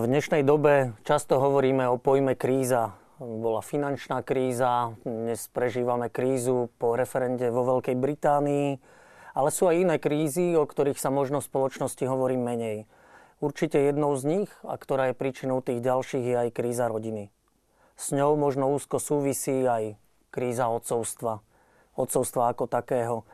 V dnešnej dobe často hovoríme o pojme kríza. Bola finančná kríza, dnes prežívame krízu po referende vo Veľkej Británii, ale sú aj iné krízy, o ktorých sa možno v spoločnosti hovorí menej. Určite jednou z nich, a ktorá je príčinou tých ďalších, je aj kríza rodiny. S ňou možno úzko súvisí aj kríza odcovstva. Odcovstva ako takého.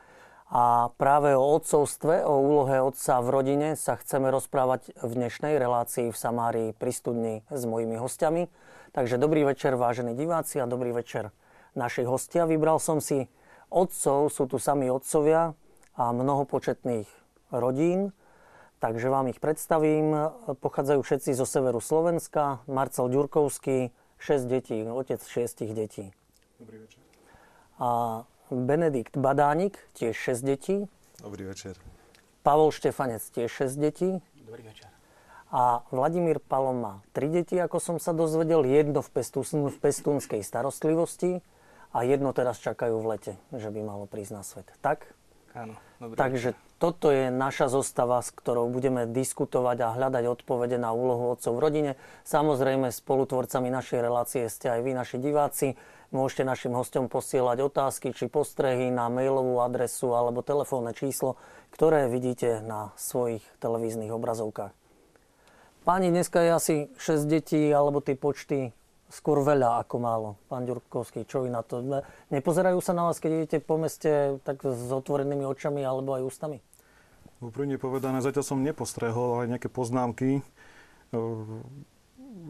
A práve o otcovstve, o úlohe otca v rodine sa chceme rozprávať v dnešnej relácii v Samárii pri studni s mojimi hostiami. Takže dobrý večer, vážení diváci a dobrý večer našich hostia. Vybral som si otcov, sú tu sami otcovia a mnohopočetných rodín. Takže vám ich predstavím. Pochádzajú všetci zo severu Slovenska. Marcel Ďurkovský, 6 detí, otec 6 detí. Dobrý večer. A Benedikt Badánik, tiež 6 detí. Dobrý večer. Pavol Štefanec, tiež 6 detí. Dobrý večer. A Vladimír Palom má 3 deti, ako som sa dozvedel, jedno v, pestún, v pestúnskej starostlivosti a jedno teraz čakajú v lete, že by malo prísť na svet. Tak? Áno. Dobrý Takže večer. toto je naša zostava, s ktorou budeme diskutovať a hľadať odpovede na úlohu otcov v rodine. Samozrejme, spolutvorcami našej relácie ste aj vy, naši diváci. Môžete našim hostom posielať otázky či postrehy na mailovú adresu alebo telefónne číslo, ktoré vidíte na svojich televíznych obrazovkách. Páni, dneska je asi 6 detí, alebo tie počty skôr veľa ako málo. Pán Ďurkovský, čo vy na to? Nepozerajú sa na vás, keď idete po meste tak s otvorenými očami alebo aj ústami? Úprimne povedané, zatiaľ som nepostrehol aj nejaké poznámky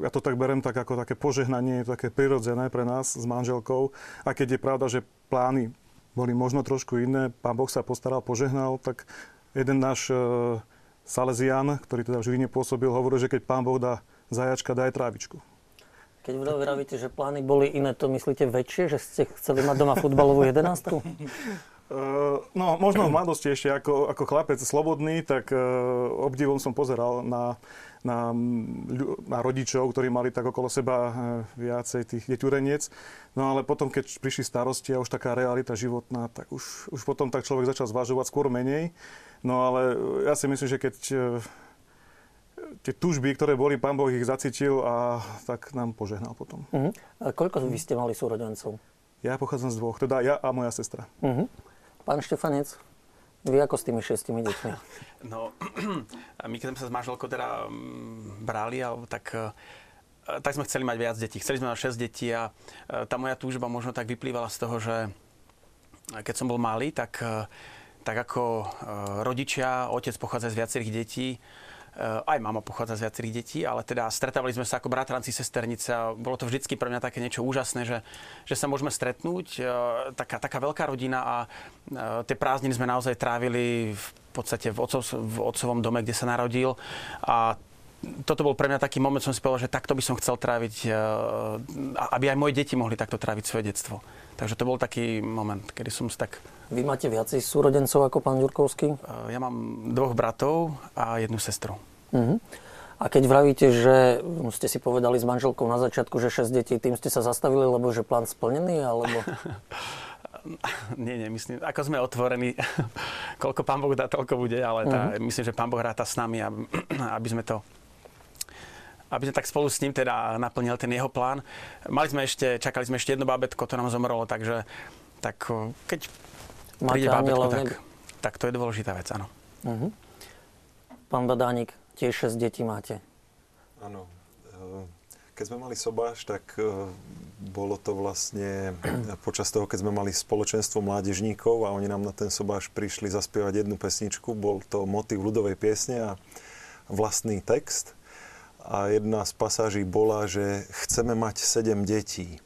ja to tak berem tak ako také požehnanie, také prirodzené pre nás s manželkou. A keď je pravda, že plány boli možno trošku iné, pán Boh sa postaral, požehnal, tak jeden náš e, Salesian, ktorý teda v Žiline pôsobil, hovoril, že keď pán Boh dá zajačka, dá aj trávičku. Keď vravíte, že plány boli iné, to myslíte väčšie, že ste chceli mať doma futbalovú jedenástku? Uh, no, možno v mladosti ešte ako, ako chlapec slobodný, tak uh, obdivom som pozeral na na, na rodičov, ktorí mali tak okolo seba eh, viacej tých deťureniec. No ale potom, keď prišli starosti a už taká realita životná, tak už, už potom tak človek začal zvažovať skôr menej. No ale ja si myslím, že keď eh, tie tužby, ktoré boli, pán Boh ich zacítil a tak nám požehnal potom. Uh-huh. A koľko vy ste mali súrodencov? Ja pochádzam z dvoch, teda ja a moja sestra. Uh-huh. Pán Štefanec? Vy ako s tými šestimi deťmi? No, my keď sme sa s manželkou teda mm, brali, tak e, tak sme chceli mať viac detí. Chceli sme mať 6 detí a e, tá moja túžba možno tak vyplývala z toho, že keď som bol malý, tak, tak ako rodičia, otec pochádza z viacerých detí, Eh, aj mama pochádza z viacerých detí, ale teda stretávali sme sa ako bratranci, sesternice a bolo to vždycky pre mňa také niečo úžasné, že, že sa môžeme stretnúť, eh, taká, taká veľká rodina a eh, tie prázdniny sme naozaj trávili v podstate v, otcov, v otcovom dome, kde sa narodil. A toto bol pre mňa taký moment, som si povedal, že takto by som chcel tráviť, aby aj moje deti mohli takto tráviť svoje detstvo. Takže to bol taký moment, kedy som si tak... Vy máte viacej súrodencov ako pán Ďurkovský? Ja mám dvoch bratov a jednu sestru. Uh-huh. A keď vravíte, že ste si povedali s manželkou na začiatku, že 6 detí, tým ste sa zastavili, lebo že plán splnený, alebo... nie, nie, myslím, ako sme otvorení, koľko pán Boh dá, toľko bude, ale tá, uh-huh. myslím, že pán Boh ráta s nami, aby, aby sme to aby sme tak spolu s ním teda naplnil ten jeho plán. Mali sme ešte, čakali sme ešte jedno bábetko, to nám zomrelo, takže tak keď Máte príde bábetko, tak, tak to je dôležitá vec, áno. Uh-huh. Pán Badánik, tiež 6 detí máte. Áno. E, keď sme mali sobáš, tak e, bolo to vlastne počas toho, keď sme mali spoločenstvo mládežníkov a oni nám na ten sobáš prišli zaspievať jednu pesničku. Bol to motiv ľudovej piesne a vlastný text a jedna z pasáží bola, že chceme mať sedem detí.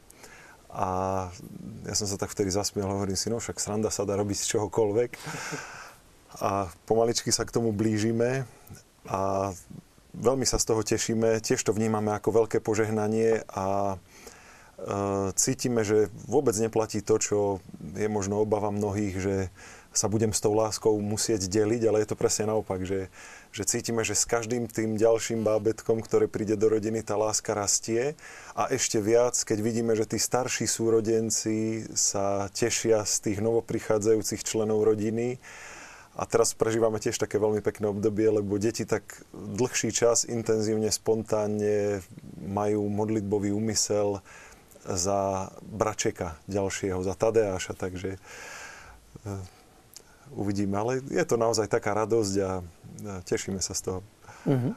A ja som sa tak vtedy zasmiel, hovorím si, no však sranda sa dá robiť z čohokoľvek. A pomaličky sa k tomu blížime a veľmi sa z toho tešíme. Tiež to vnímame ako veľké požehnanie a e, cítime, že vôbec neplatí to, čo je možno obava mnohých, že sa budem s tou láskou musieť deliť, ale je to presne naopak, že že cítime, že s každým tým ďalším bábetkom, ktoré príde do rodiny, tá láska rastie. A ešte viac, keď vidíme, že tí starší súrodenci sa tešia z tých novoprichádzajúcich členov rodiny. A teraz prežívame tiež také veľmi pekné obdobie, lebo deti tak dlhší čas intenzívne, spontánne majú modlitbový úmysel za Bračeka ďalšieho, za Tadeáša, takže uh, uvidíme. Ale je to naozaj taká radosť a tešíme sa z toho. Mm-hmm.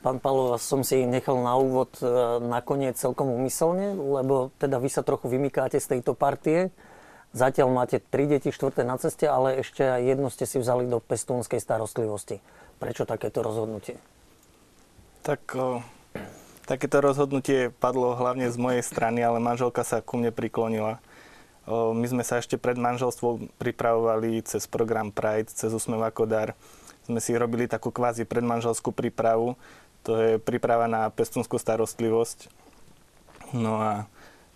Pán Palo, som si nechal na úvod e, nakoniec celkom umyselne, lebo teda vy sa trochu vymykáte z tejto partie. Zatiaľ máte tri deti, štvrté na ceste, ale ešte aj jedno ste si vzali do pestúnskej starostlivosti. Prečo takéto rozhodnutie? Tak o, takéto rozhodnutie padlo hlavne z mojej strany, ale manželka sa ku mne priklonila. My sme sa ešte pred manželstvom pripravovali cez program Pride, cez Úsmev ako dar. Sme si robili takú kvázi predmanželskú prípravu, to je príprava na pestúnskú starostlivosť. No a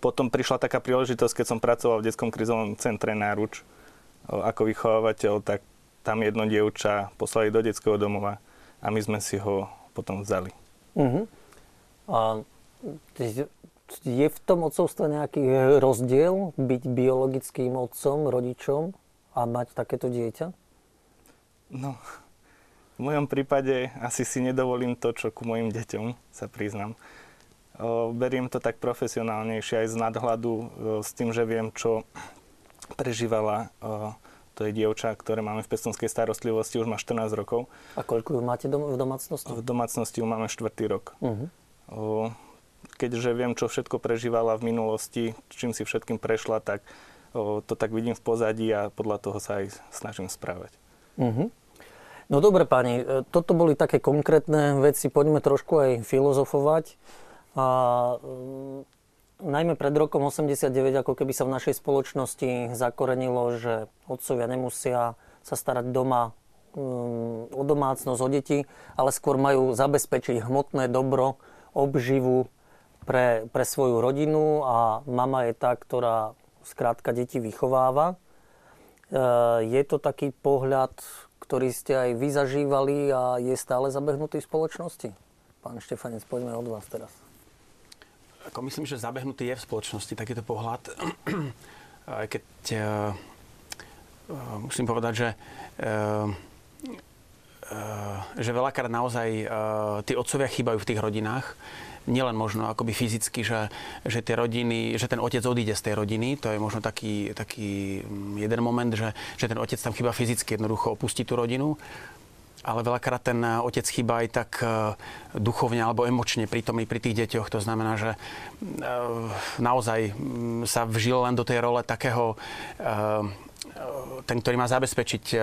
potom prišla taká príležitosť, keď som pracoval v detskom krizovom centre Náruč ako vychovávateľ, tak tam jedno dievča poslali do detského domova a my sme si ho potom vzali. Uh-huh. A je v tom otcovstve nejaký rozdiel byť biologickým otcom, rodičom a mať takéto dieťa? No, v mojom prípade asi si nedovolím to, čo ku mojim deťom, sa priznam. Beriem to tak profesionálnejšie aj z nadhľadu, s tým, že viem, čo prežívala to je dievča, ktoré máme v pestonskej starostlivosti, už má 14 rokov. A koľko ju máte dom- v domácnosti? V domácnosti ju máme 4. rok. Uh-huh. O, keďže viem, čo všetko prežívala v minulosti, čím si všetkým prešla, tak to tak vidím v pozadí a podľa toho sa aj snažím správať. Uh-huh. No dobre páni, e, toto boli také konkrétne veci, poďme trošku aj filozofovať. A, um, najmä pred rokom 89, ako keby sa v našej spoločnosti zakorenilo, že otcovia nemusia sa starať doma um, o domácnosť, o deti, ale skôr majú zabezpečiť hmotné dobro, obživu pre, pre svoju rodinu a mama je tá, ktorá skrátka deti vychováva. E, je to taký pohľad, ktorý ste aj vy zažívali a je stále zabehnutý v spoločnosti? Pán Štefanec, poďme od vás teraz. Ako myslím, že zabehnutý je v spoločnosti takýto pohľad. Keď uh, musím povedať, že uh, že veľakrát naozaj uh, tí otcovia chýbajú v tých rodinách nielen možno akoby fyzicky, že, že tie rodiny, že ten otec odíde z tej rodiny, to je možno taký, taký mm, jeden moment, že, že ten otec tam chyba fyzicky jednoducho opustí tú rodinu, ale veľakrát ten otec chýba aj tak e, duchovne alebo emočne prítomný pri tých deťoch. To znamená, že e, naozaj mm, sa vžil len do tej role takého e, ten, ktorý má zabezpečiť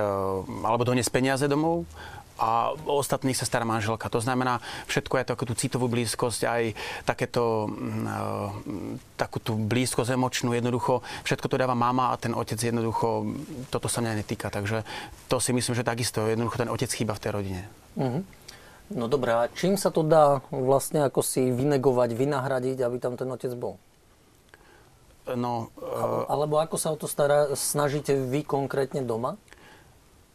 alebo doniesť peniaze domov a ostatných sa stará manželka. To znamená, všetko je takú tú citovú blízkosť, aj takéto, mm, e, takú tú blízkosť emočnú, jednoducho, všetko to dáva mama a ten otec jednoducho, toto sa mňa netýka. Takže to si myslím, že takisto jednoducho ten otec chýba v tej rodine. Mm-hmm. No dobré, a čím sa to dá vlastne ako si vynegovať, vynahradiť, aby tam ten otec bol? No, uh... Alebo ako sa o to stará, snažíte vy konkrétne doma?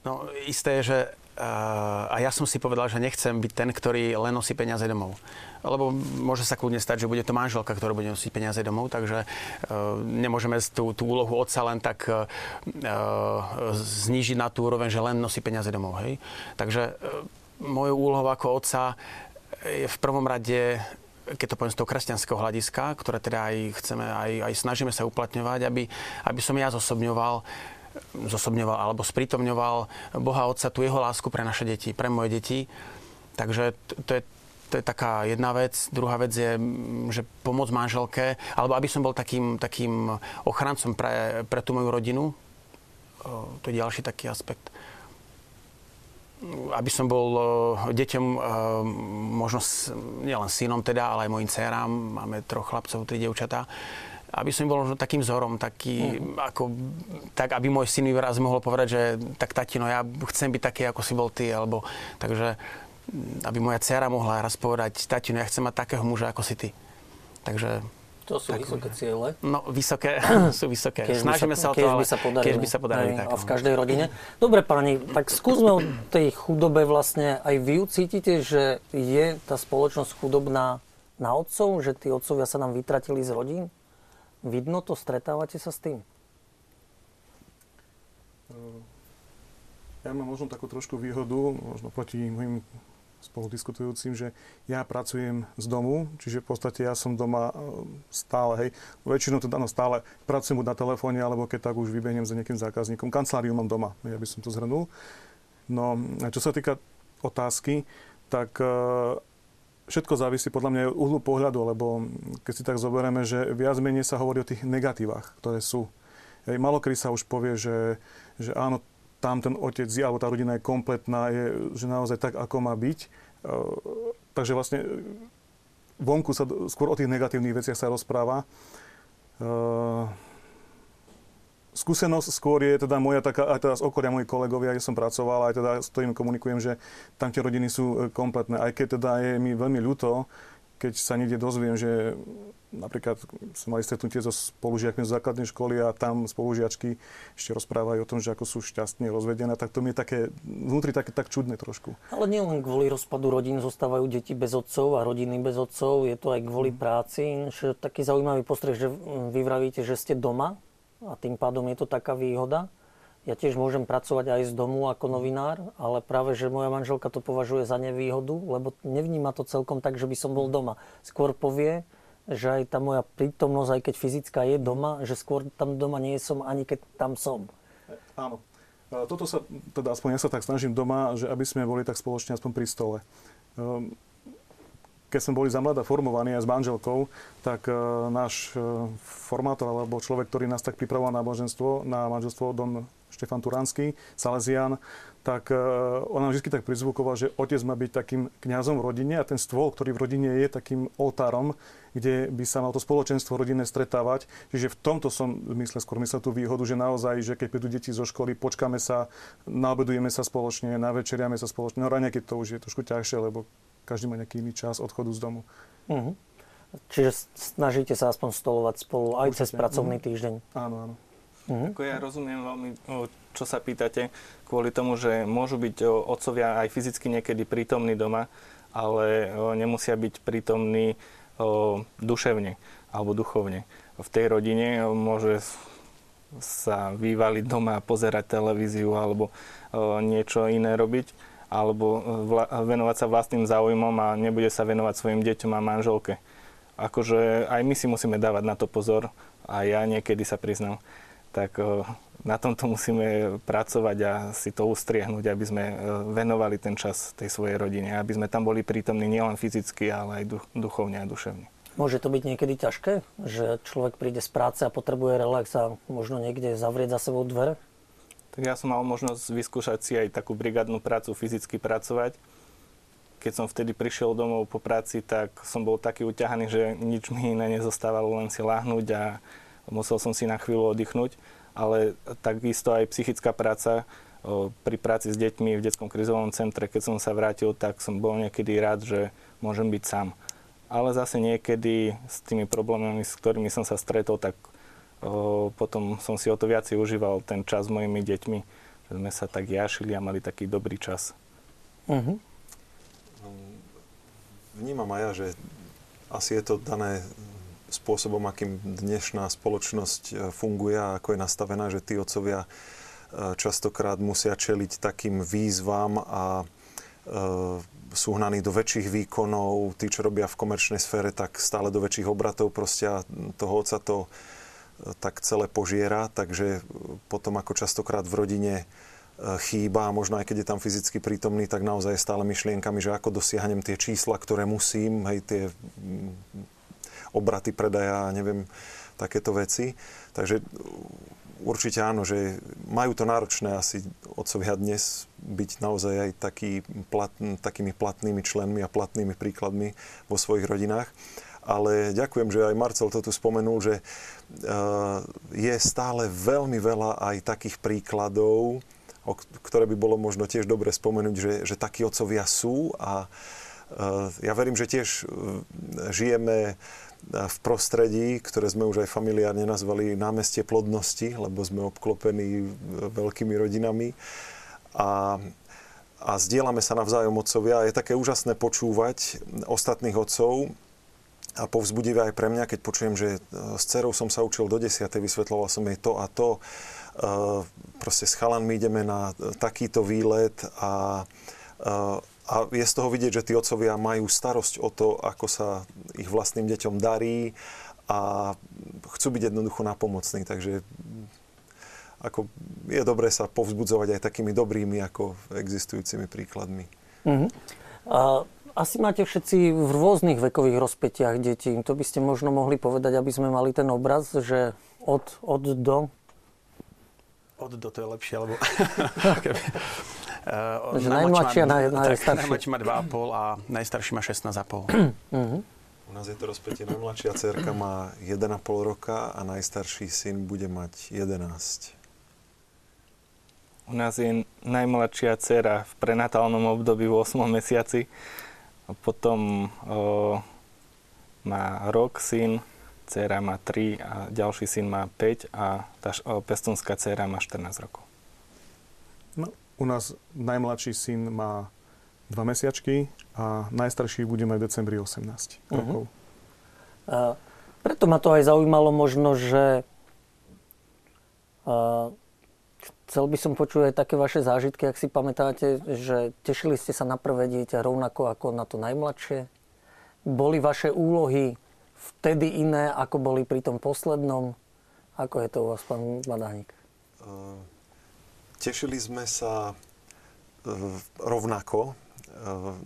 No, isté je, že a ja som si povedal, že nechcem byť ten, ktorý len nosí peniaze domov. Lebo môže sa kľudne stať, že bude to manželka, ktorá bude nosiť peniaze domov, takže uh, nemôžeme tú, tú úlohu otca len tak uh, znížiť na tú úroveň, že len nosí peniaze domov. Hej? Takže mojou úlohou ako otca je v prvom rade keď to poviem z toho kresťanského hľadiska, ktoré teda aj chceme, aj, aj snažíme sa uplatňovať, aby, aby som ja zosobňoval zosobňoval alebo sprítomňoval Boha Otca, tú jeho lásku pre naše deti, pre moje deti. Takže to je, to je taká jedna vec. Druhá vec je, že pomôcť manželke, alebo aby som bol takým, takým ochrancom pre, pre tú moju rodinu. To je ďalší taký aspekt. Aby som bol deťom, možno nielen synom teda, ale aj mojim dcerám. Máme troch chlapcov, tri dievčatá aby som bol takým vzorom, taký, uh-huh. ako, tak aby môj syn raz mohol povedať, že tak tatino, ja chcem byť taký, ako si bol ty, alebo takže aby moja dcera mohla raz povedať, tatino, ja chcem mať takého muža, ako si ty. Takže to sú tak, vysoké ciele. No, vysoké, sú vysoké. Keď Snažíme sa, sa o to, ale by sa podarilo. Keď by sa podarili. Aj, tak, a v no. každej rodine. Dobre, páni, tak skúsme o tej chudobe vlastne. Aj vy cítite, že je tá spoločnosť chudobná na otcov? Že tí otcovia sa nám vytratili z rodín? Vidno to? Stretávate sa s tým? Ja mám možno takú trošku výhodu, možno proti mojim spoludiskutujúcim, že ja pracujem z domu, čiže v podstate ja som doma e, stále, hej, väčšinou to no, stále pracujem buď na telefóne, alebo keď tak už vybehnem za nejakým zákazníkom. Kanceláriu mám doma, ja by som to zhrnul. No, a čo sa týka otázky, tak e, všetko závisí podľa mňa od uhlu pohľadu, lebo keď si tak zoberieme, že viac menej sa hovorí o tých negatívach, ktoré sú. Hej, malokedy sa už povie, že, že áno, tam ten otec je, alebo tá rodina je kompletná, je že naozaj tak, ako má byť. E, takže vlastne vonku sa skôr o tých negatívnych veciach sa rozpráva. Skúsenosť skôr je teda moja taká, aj teda z okolia mojich kolegovia, kde som pracoval, aj teda s ktorým komunikujem, že tam tie rodiny sú e, kompletné. Aj keď teda je mi veľmi ľúto, keď sa niekde dozviem, že napríklad sme mali stretnutie so spolužiakmi z základnej školy a tam spolužiačky ešte rozprávajú o tom, že ako sú šťastne rozvedené, tak to mi je také, vnútri také tak čudné trošku. Ale nielen kvôli rozpadu rodín zostávajú deti bez otcov a rodiny bez otcov, je to aj kvôli práci. Že taký zaujímavý postreh, že vy vravíte, že ste doma a tým pádom je to taká výhoda. Ja tiež môžem pracovať aj z domu ako novinár, ale práve, že moja manželka to považuje za nevýhodu, lebo nevníma to celkom tak, že by som bol doma. Skôr povie, že aj tá moja prítomnosť, aj keď fyzická je doma, že skôr tam doma nie som, ani keď tam som. Áno. Toto sa, teda aspoň ja sa tak snažím doma, že aby sme boli tak spoločne aspoň pri stole. Keď sme boli za mladá formovaní aj s manželkou, tak e, náš e, formátor alebo človek, ktorý nás tak pripravoval na manželstvo, na manželstvo Don Štefan Turánsky, Salesian, tak uh, on nám vždy tak prizvukoval, že otec má byť takým kňazom v rodine a ten stôl, ktorý v rodine je takým oltárom, kde by sa mal to spoločenstvo rodinné stretávať. Čiže v tomto som myslel skôr myslel tú výhodu, že naozaj, že keď prídu deti zo školy, počkáme sa, naobedujeme sa spoločne, navečeriame sa spoločne. No keď to už je trošku ťažšie, lebo každý má nejaký iný čas odchodu z domu. Uh-huh. Čiže snažíte sa aspoň stolovať spolu aj Určite. cez pracovný uh-huh. týždeň. Áno, áno. Uh-huh. Ako ja rozumiem veľmi, čo sa pýtate, kvôli tomu, že môžu byť otcovia aj fyzicky niekedy prítomní doma, ale nemusia byť prítomní duševne alebo duchovne. V tej rodine môže sa vyvaliť doma a pozerať televíziu alebo niečo iné robiť alebo venovať sa vlastným záujmom a nebude sa venovať svojim deťom a manželke. Akože aj my si musíme dávať na to pozor a ja niekedy sa priznám tak eh, na tomto musíme pracovať a si to ustriehnúť, aby sme venovali ten čas tej svojej rodine, aby sme tam boli prítomní nielen fyzicky, ale aj duchovne a duševne. Môže to byť niekedy ťažké, že človek príde z práce a potrebuje relax a možno niekde zavrieť za sebou dvere? Tak ja som mal možnosť vyskúšať si aj takú brigádnu prácu, fyzicky pracovať. Keď som vtedy prišiel domov po práci, tak som bol taký uťahaný, že nič mi iné nezostávalo, len si láhnuť a musel som si na chvíľu oddychnúť, ale takisto aj psychická práca pri práci s deťmi v detskom krizovom centre, keď som sa vrátil, tak som bol niekedy rád, že môžem byť sám. Ale zase niekedy s tými problémami, s ktorými som sa stretol, tak potom som si o to viacej užíval ten čas s mojimi deťmi, že sme sa tak jašili a mali taký dobrý čas. Uh-huh. Vnímam aj ja, že asi je to dané spôsobom, akým dnešná spoločnosť e, funguje a ako je nastavená, že tí otcovia e, častokrát musia čeliť takým výzvam a e, sú hnaní do väčších výkonov. Tí, čo robia v komerčnej sfére, tak stále do väčších obratov proste toho otca to tak celé požiera, takže potom ako častokrát v rodine chýba a možno aj keď je tam fyzicky prítomný, tak naozaj stále myšlienkami, že ako dosiahnem tie čísla, ktoré musím, hej, tie obraty predaja a neviem, takéto veci. Takže určite áno, že majú to náročné asi otcovia dnes byť naozaj aj taký plat, takými platnými členmi a platnými príkladmi vo svojich rodinách. Ale ďakujem, že aj Marcel to tu spomenul, že uh, je stále veľmi veľa aj takých príkladov, ktoré by bolo možno tiež dobre spomenúť, že, že takí otcovia sú a uh, ja verím, že tiež uh, žijeme v prostredí, ktoré sme už aj familiárne nazvali námestie plodnosti, lebo sme obklopení veľkými rodinami. A, a zdieľame sa navzájom otcovia. Je také úžasné počúvať ostatných otcov, a povzbudivé aj pre mňa, keď počujem, že s cerou som sa učil do desiatej, vysvetloval som jej to a to. proste s chalanmi ideme na takýto výlet a, a je z toho vidieť, že tí otcovia majú starosť o to, ako sa ich vlastným deťom darí a chcú byť jednoducho napomocní. Takže ako je dobré sa povzbudzovať aj takými dobrými ako existujúcimi príkladmi. Uh-huh. A asi máte všetci v rôznych vekových rozpetiach detí. To by ste možno mohli povedať, aby sme mali ten obraz, že od, od do? Od do to je lepšie, lebo... uh, najmladšia má, naj, najstarší. najmladší má 2,5 a najstarší má 16,5. uh-huh. U nás je to rozpätie. Najmladšia cerka má 1,5 roka a najstarší syn bude mať 11. U nás je najmladšia dcera v prenatálnom období v 8 mesiaci potom o, má rok syn, dcera má 3 a ďalší syn má 5 a tá o, pestonská dcera má 14 rokov. No, u nás najmladší syn má 2 mesiačky a najstarší bude mať v decembri 18 uh-huh. rokov. Uh, preto ma to aj zaujímalo možno, že uh, Chcel by som počuť aj také vaše zážitky, ak si pamätáte, že tešili ste sa na prvé dieťa rovnako ako na to najmladšie. Boli vaše úlohy vtedy iné, ako boli pri tom poslednom? Ako je to u vás, pán Badánik? Tešili sme sa e, rovnako e,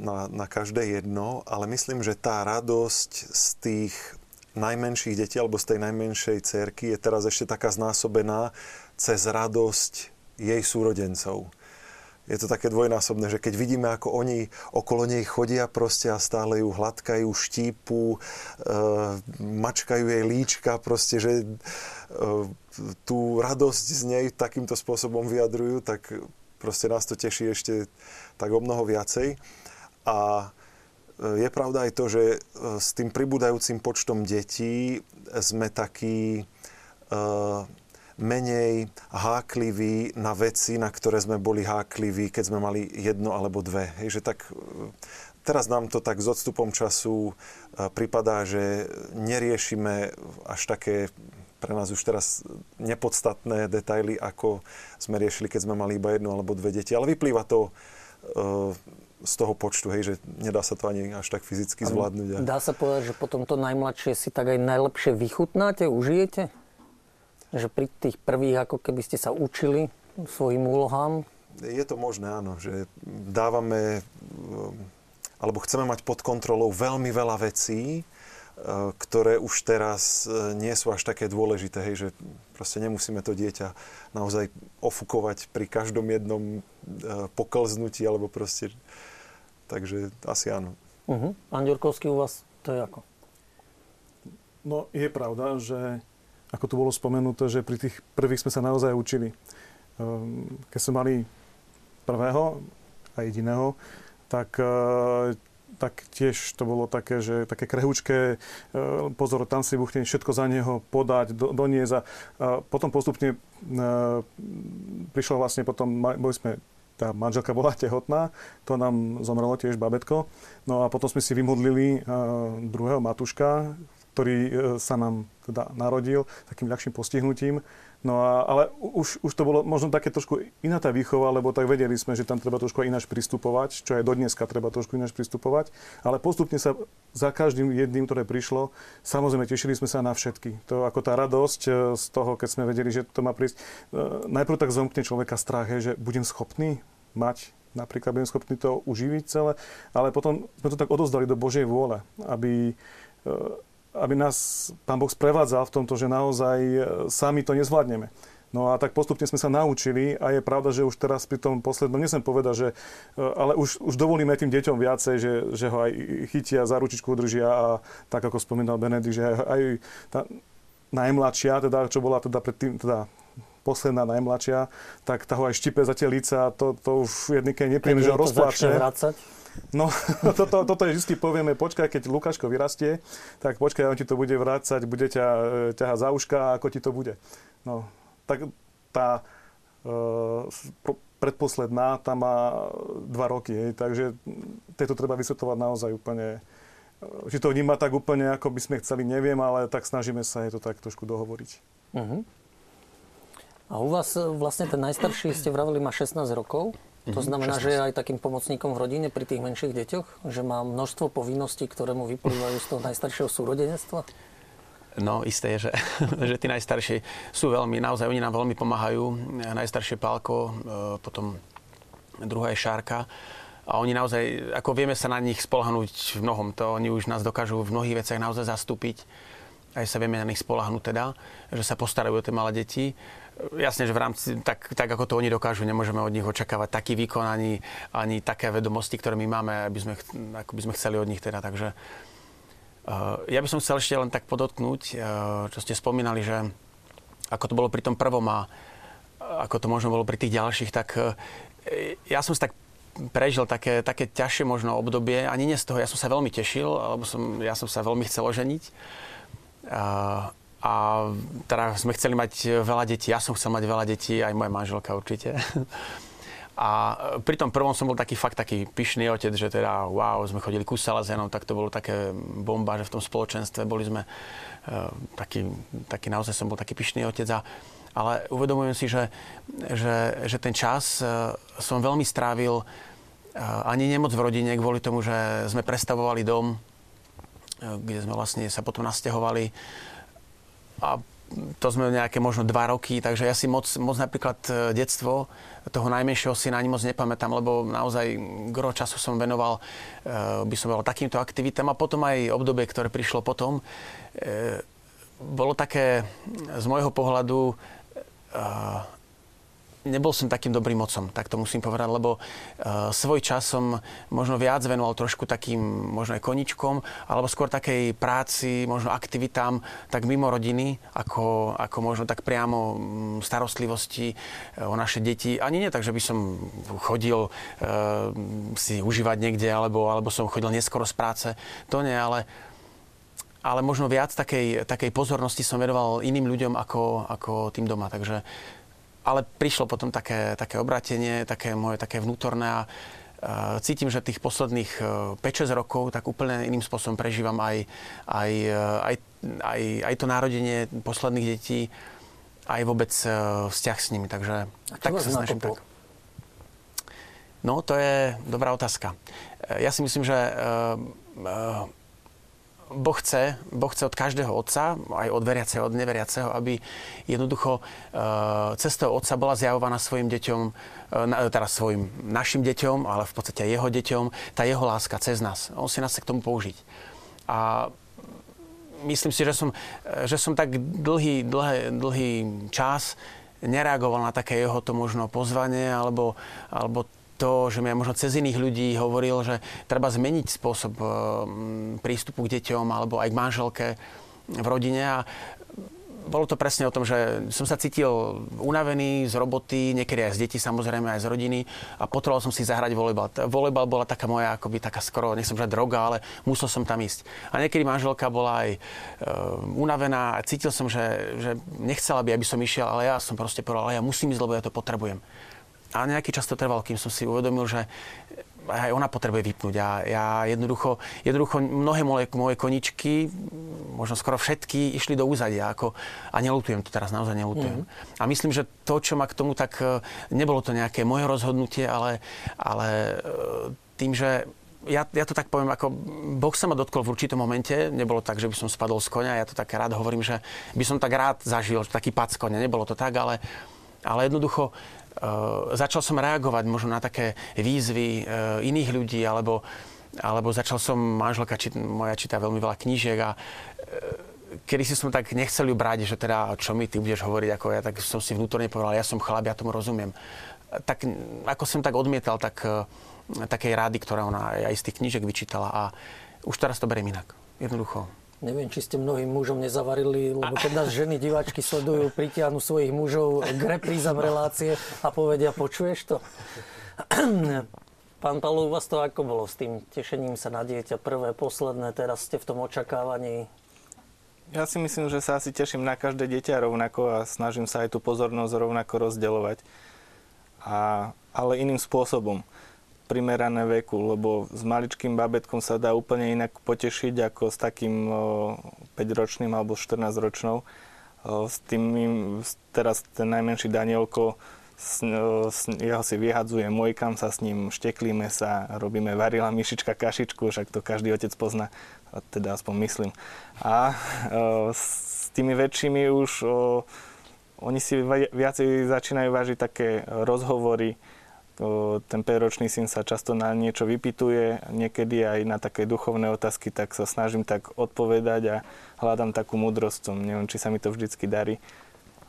na, na každé jedno, ale myslím, že tá radosť z tých najmenších detí alebo z tej najmenšej cerky je teraz ešte taká znásobená cez radosť jej súrodencov. Je to také dvojnásobné, že keď vidíme, ako oni okolo nej chodia proste a stále ju hladkajú, štípu, e, mačkajú jej líčka, proste, že e, tú radosť z nej takýmto spôsobom vyjadrujú, tak proste nás to teší ešte tak o mnoho viacej. A e, je pravda aj to, že e, s tým pribúdajúcim počtom detí sme takí menej hákliví na veci, na ktoré sme boli hákliví, keď sme mali jedno alebo dve. Hej, že tak, teraz nám to tak s odstupom času e, pripadá, že neriešime až také pre nás už teraz nepodstatné detaily, ako sme riešili, keď sme mali iba jedno alebo dve deti. Ale vyplýva to e, z toho počtu, hej, že nedá sa to ani až tak fyzicky zvládnuť. Dá sa povedať, že potom to najmladšie si tak aj najlepšie vychutnáte, užijete? Že pri tých prvých, ako keby ste sa učili svojim úlohám? Je to možné, áno, že dávame, alebo chceme mať pod kontrolou veľmi veľa vecí, e, ktoré už teraz e, nie sú až také dôležité, hej, že proste nemusíme to dieťa naozaj ofukovať pri každom jednom poklznutí, alebo proste, takže asi áno. Uh-huh. Pán Ďurkovský, u vás to je ako? No, je pravda, že ako tu bolo spomenuté, že pri tých prvých sme sa naozaj učili. Ehm, keď sme mali prvého a jediného, tak, e, tak tiež to bolo také, že také krehúčké, e, pozor, tam si buchne všetko za neho podať, do, doniesť a potom postupne e, prišlo vlastne potom, boli sme tá manželka bola tehotná, to nám zomrelo tiež babetko. No a potom sme si vymodlili druhého matuška, ktorý e, sa nám teda narodil takým ľahším postihnutím. No a, ale už, už to bolo možno také trošku iná tá výchova, lebo tak vedeli sme, že tam treba trošku ináč pristupovať, čo aj do dneska treba trošku ináč pristupovať. Ale postupne sa za každým jedným, ktoré prišlo, samozrejme tešili sme sa na všetky. To ako tá radosť e, z toho, keď sme vedeli, že to má prísť. E, najprv tak zomkne človeka strach, že budem schopný mať napríklad budem schopný to uživiť celé, ale potom sme to tak odozdali do Božej vôle, aby aby nás Pán Boh sprevádzal v tomto, že naozaj e, sami to nezvládneme. No a tak postupne sme sa naučili a je pravda, že už teraz pri tom poslednom, nesem povedať, že, e, ale už, už dovolíme tým deťom viacej, že, že ho aj chytia, za ručičku držia a tak ako spomínal Benedikt, že aj tá najmladšia, teda, čo bola teda predtým, teda posledná najmladšia, tak tá ho aj štipe za tie líca, to, to už keď nepríjemne, že ho rozpláče. No, toto, toto je vždy povieme, počkaj, keď Lukáško vyrastie, tak počkaj, on ti to bude vrácať, bude ťa e, ťahať za uška, ako ti to bude. No, tak tá e, predposledná, tá má dva roky, hej, takže tieto treba vysvetovať naozaj úplne, e, či to vníma tak úplne, ako by sme chceli, neviem, ale tak snažíme sa je to tak trošku dohovoriť. Uh-huh. A u vás e, vlastne ten najstarší, ste vravili, má 16 rokov. To mhm, znamená, 16. že je aj takým pomocníkom v rodine pri tých menších deťoch? Že má množstvo povinností, ktoré mu vyplývajú z toho najstaršieho súrodenectva? No, isté je, že, že tí najstarší sú veľmi, naozaj oni nám veľmi pomáhajú. Najstaršie Pálko, e, potom druhá je Šárka. A oni naozaj, ako vieme sa na nich spolahnúť v mnohom, to oni už nás dokážu v mnohých veciach naozaj zastúpiť. Aj sa vieme na nich spolahnúť teda, že sa postarajú o tie malé deti. Jasne, že v rámci, tak, tak ako to oni dokážu, nemôžeme od nich očakávať taký výkon ani, ani také vedomosti, ktoré my máme, aby sme, ako by sme chceli od nich teda. Takže uh, ja by som chcel ešte len tak podotknúť, uh, čo ste spomínali, že ako to bolo pri tom prvom a ako to možno bolo pri tých ďalších, tak uh, ja som si tak prežil také, také ťažšie možno obdobie, ani nie z toho, ja som sa veľmi tešil, alebo som, ja som sa veľmi chcel oženiť. A teda sme chceli mať veľa detí, ja som chcel mať veľa detí, aj moja manželka určite. A pri tom prvom som bol taký fakt taký pyšný otec, že teda wow, sme chodili ku Salazénom, tak to bolo také bomba, že v tom spoločenstve boli sme uh, taký, taký, naozaj som bol taký pyšný otec. A ale uvedomujem si, že, že, že ten čas e, som veľmi strávil e, ani nemoc v rodine kvôli tomu, že sme prestavovali dom, kde sme vlastne sa potom nasťahovali a to sme nejaké možno dva roky, takže ja si moc, moc napríklad detstvo toho najmenšieho syna ani moc nepamätám, lebo naozaj gro času som venoval, by som bol takýmto aktivitám a potom aj obdobie, ktoré prišlo potom, bolo také z môjho pohľadu nebol som takým dobrým mocom, tak to musím povedať, lebo uh, svoj čas som možno viac venoval trošku takým možno aj koničkom, alebo skôr takej práci, možno aktivitám, tak mimo rodiny, ako, ako možno tak priamo starostlivosti uh, o naše deti. Ani nie tak, že by som chodil uh, si užívať niekde, alebo, alebo som chodil neskoro z práce. To nie, ale ale možno viac takej, takej pozornosti som venoval iným ľuďom ako, ako tým doma. Takže, ale prišlo potom také, také obratenie, také moje také vnútorné a uh, cítim, že tých posledných uh, 5-6 rokov tak úplne iným spôsobom prežívam aj, aj, uh, aj, aj, aj to narodenie posledných detí, aj vôbec vzťah s nimi. Takže tak sa snažím tak. No, to je dobrá otázka. Ja si myslím, že Boh chce, boh chce od každého otca, aj od veriaceho, od neveriaceho, aby jednoducho e, cez toho otca bola zjavovaná svojim deťom, e, teda svojim našim deťom, ale v podstate jeho deťom, tá jeho láska cez nás. On si nás chce k tomu použiť. A myslím si, že som, že som tak dlhý, dlhý, dlhý čas nereagoval na také jeho to možno pozvanie alebo, alebo to, že mi možno cez iných ľudí hovoril, že treba zmeniť spôsob eh, prístupu k deťom alebo aj k manželke v rodine a bolo to presne o tom, že som sa cítil unavený z roboty, niekedy aj z detí, samozrejme aj z rodiny a potreboval som si zahrať volejbal. Volejbal bola taká moja, akoby taká skoro, nechcem povedať droga, ale musel som tam ísť. A niekedy manželka bola aj e, unavená a cítil som, že, že nechcela by, aby som išiel, ale ja som proste povedal, ale ja musím ísť, lebo ja to potrebujem. A nejaký čas to trval, kým som si uvedomil, že aj ona potrebuje vypnúť. A ja jednoducho, jednoducho mnohé moje, moje koničky, možno skoro všetky, išli do úzadia. Ako, a nelutujem to teraz, naozaj nelutujem. Mm. A myslím, že to, čo ma k tomu tak... E, nebolo to nejaké moje rozhodnutie, ale, ale e, tým, že ja, ja to tak poviem, ako Boh sa ma dotkol v určitom momente, nebolo tak, že by som spadol z konia, ja to tak rád hovorím, že by som tak rád zažil taký pad z konia, nebolo to tak, ale, ale jednoducho začal som reagovať možno na také výzvy uh, iných ľudí, alebo, alebo začal som, manželka či, moja číta veľmi veľa knížiek a uh, kedy si som tak nechcel ju brať, že teda čo mi ty budeš hovoriť, ako ja, tak som si vnútorne povedal, ja som chlap, ja tomu rozumiem. Tak ako som tak odmietal tak, takej rády, ktorá ona aj z tých knížek vyčítala a už teraz to beriem inak. Jednoducho. Neviem, či ste mnohým mužom nezavarili, lebo keď nás ženy diváčky sledujú, pritiahnu svojich mužov k reprízam relácie a povedia, počuješ to? Pán Pavlo, u vás to ako bolo s tým tešením sa na dieťa? Prvé, posledné, teraz ste v tom očakávaní? Ja si myslím, že sa asi teším na každé dieťa rovnako a snažím sa aj tú pozornosť rovnako rozdeľovať. A, ale iným spôsobom primerané veku, lebo s maličkým babetkom sa dá úplne inak potešiť ako s takým 5-ročným alebo 14-ročnou. s tým, teraz ten najmenší Danielko, s, jeho si vyhadzuje mojkam sa s ním, šteklíme sa, robíme varila myšička kašičku, však to každý otec pozná, teda aspoň myslím. A s tými väčšími už oni si viacej začínajú vážiť také rozhovory, ten 5-ročný syn sa často na niečo vypituje, niekedy aj na také duchovné otázky, tak sa snažím tak odpovedať a hľadám takú múdrosť. Neviem, či sa mi to vždycky darí.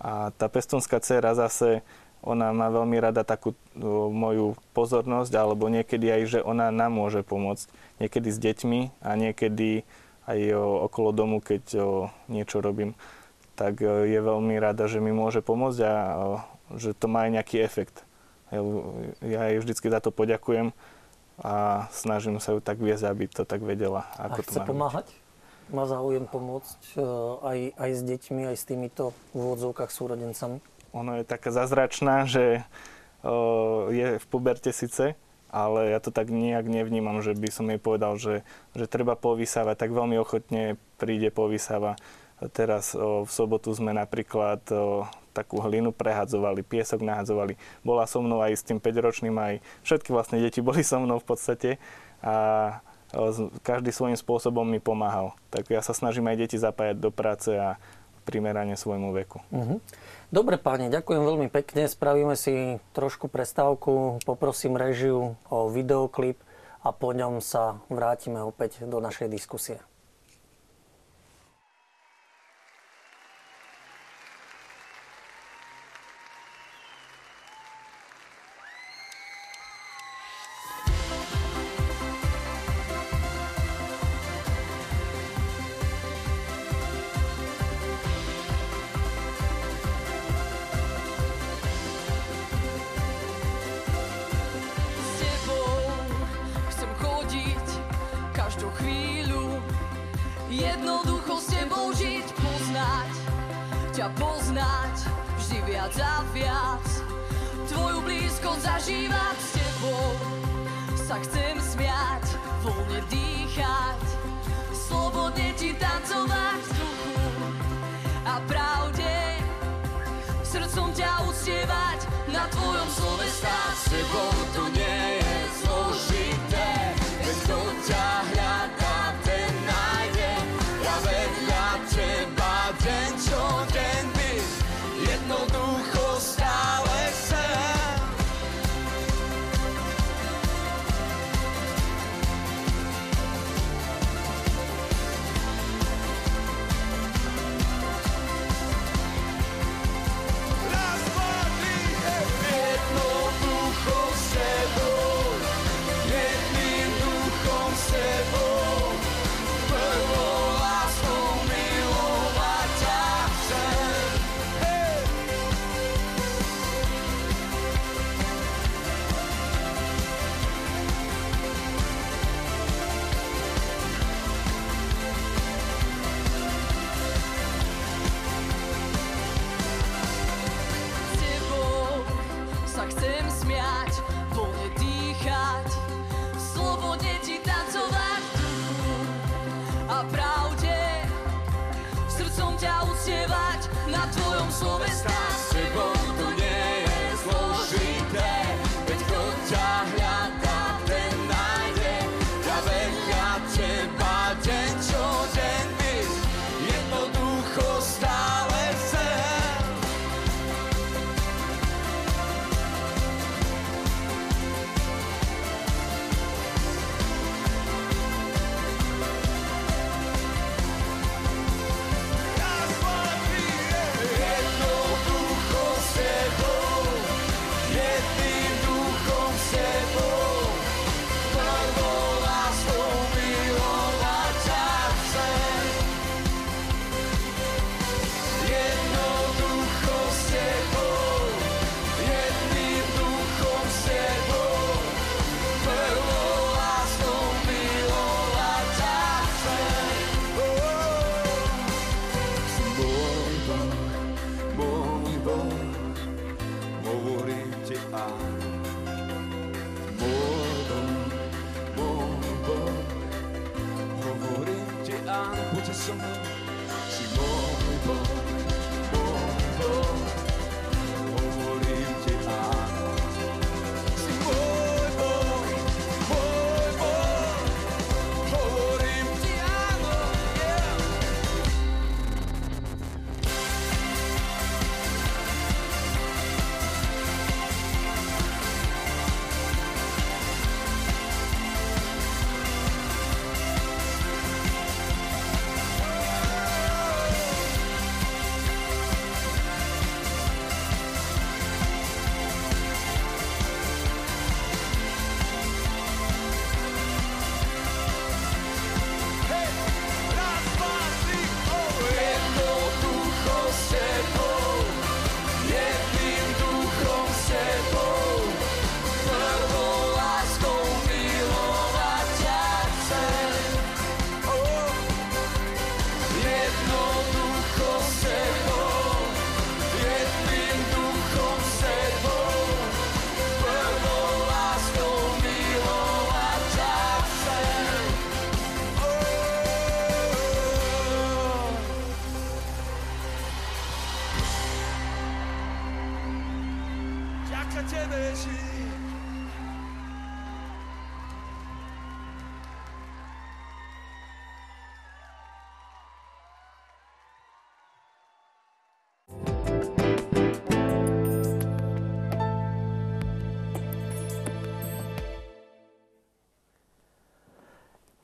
A tá pestonská dcera zase, ona má veľmi rada takú moju pozornosť, alebo niekedy aj, že ona nám môže pomôcť. Niekedy s deťmi a niekedy aj okolo domu, keď niečo robím. Tak je veľmi rada, že mi môže pomôcť a že to má aj nejaký efekt. Ja, jej vždycky za to poďakujem a snažím sa ju tak viesť, aby to tak vedela. Ako a chce to pomáhať? Má záujem pomôcť e, aj, aj s deťmi, aj s týmito v úvodzovkách súrodencami? Ono je taká zazračná, že uh, je v puberte síce, ale ja to tak nejak nevnímam, že by som jej povedal, že, že treba povysávať, tak veľmi ochotne príde povysáva. Teraz o, v sobotu sme napríklad o, takú hlinu prehadzovali, piesok nahadzovali. Bola so mnou aj s tým 5-ročným, aj všetky vlastne deti boli so mnou v podstate a každý svojím spôsobom mi pomáhal. Tak ja sa snažím aj deti zapájať do práce a primerane svojmu veku. Uh-huh. Dobre páni, ďakujem veľmi pekne. Spravíme si trošku prestávku, poprosím režiu o videoklip a po ňom sa vrátime opäť do našej diskusie.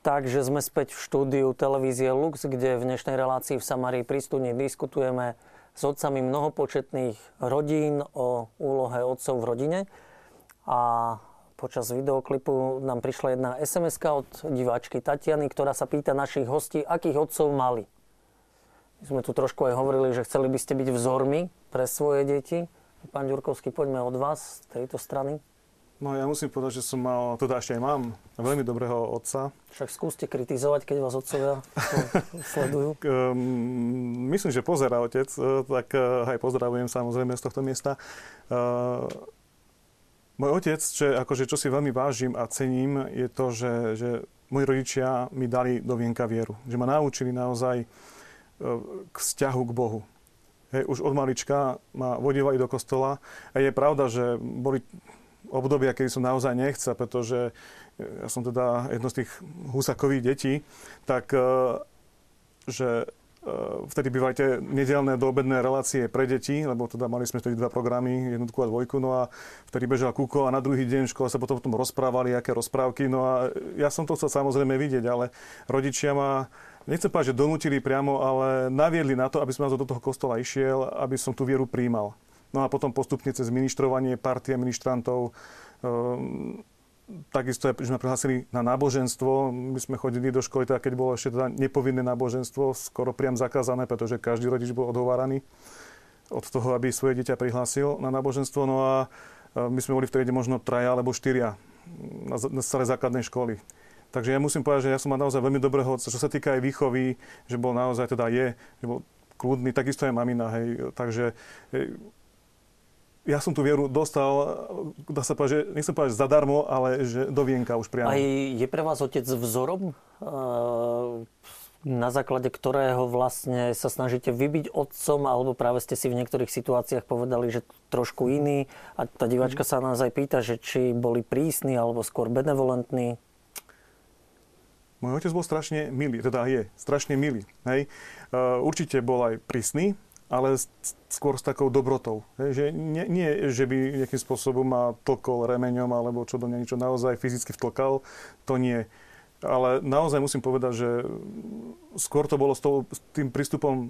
Takže sme späť v štúdiu televízie Lux, kde v dnešnej relácii v Samárii pri studni diskutujeme s otcami mnohopočetných rodín o úlohe otcov v rodine. A počas videoklipu nám prišla jedna sms od diváčky Tatiany, ktorá sa pýta našich hostí, akých otcov mali. My sme tu trošku aj hovorili, že chceli by ste byť vzormi pre svoje deti. Pán Ďurkovský, poďme od vás z tejto strany. No ja musím povedať, že som mal, teda ešte aj mám, veľmi dobrého otca. Však skúste kritizovať, keď vás otcovia sledujú. Um, myslím, že pozera otec, e, tak uh, aj pozdravujem samozrejme z tohto miesta. Uh, môj otec, čo, akože, čo si veľmi vážim a cením, je to, že, že moji rodičia mi dali do vienka vieru. Že ma naučili naozaj k vzťahu k Bohu. Hej, už od malička ma vodívali do kostola a je pravda, že boli obdobia, kedy som naozaj nechcel, pretože ja som teda jedno z tých husakových detí, tak e, že e, vtedy bývali tie nedelné doobedné relácie pre deti, lebo teda mali sme vtedy dva programy, jednotku a dvojku, no a vtedy bežal kúko a na druhý deň v škole sa potom o tom rozprávali, aké rozprávky, no a ja som to chcel samozrejme vidieť, ale rodičia ma nechcem povedať, že donútili priamo, ale naviedli na to, aby som do toho kostola išiel, aby som tú vieru príjmal. No a potom postupne cez ministrovanie partie ministrantov um, takisto, sme prihlásili na náboženstvo. My sme chodili do školy, teda keď bolo ešte teda nepovinné náboženstvo, skoro priam zakázané, pretože každý rodič bol odhováraný od toho, aby svoje dieťa prihlásil na náboženstvo. No a e, my sme boli v triede možno traja alebo štyria na, na celej základnej školy. Takže ja musím povedať, že ja som mal naozaj veľmi dobrého čo sa týka aj výchovy, že bol naozaj teda je, že bol kľudný, takisto aj mamina, hej. Takže ja som tú vieru dostal, dá sa povedať, že nechcem povedať zadarmo, ale že do vienka už priamo. Aj je pre vás otec vzorom, eh, na základe ktorého vlastne sa snažíte vybiť otcom, alebo práve ste si v niektorých situáciách povedali, že trošku iný. A tá diváčka sa nás aj pýta, že či boli prísni, alebo skôr benevolentní. Môj otec bol strašne milý, teda je strašne milý. Hej. Uh, určite bol aj prísny, ale skôr s takou dobrotou. Že nie, nie, že by nejakým spôsobom ma tlkol remeňom alebo čo do mňa niečo naozaj fyzicky vtlkal, to nie. Ale naozaj musím povedať, že skôr to bolo s, tou, s tým prístupom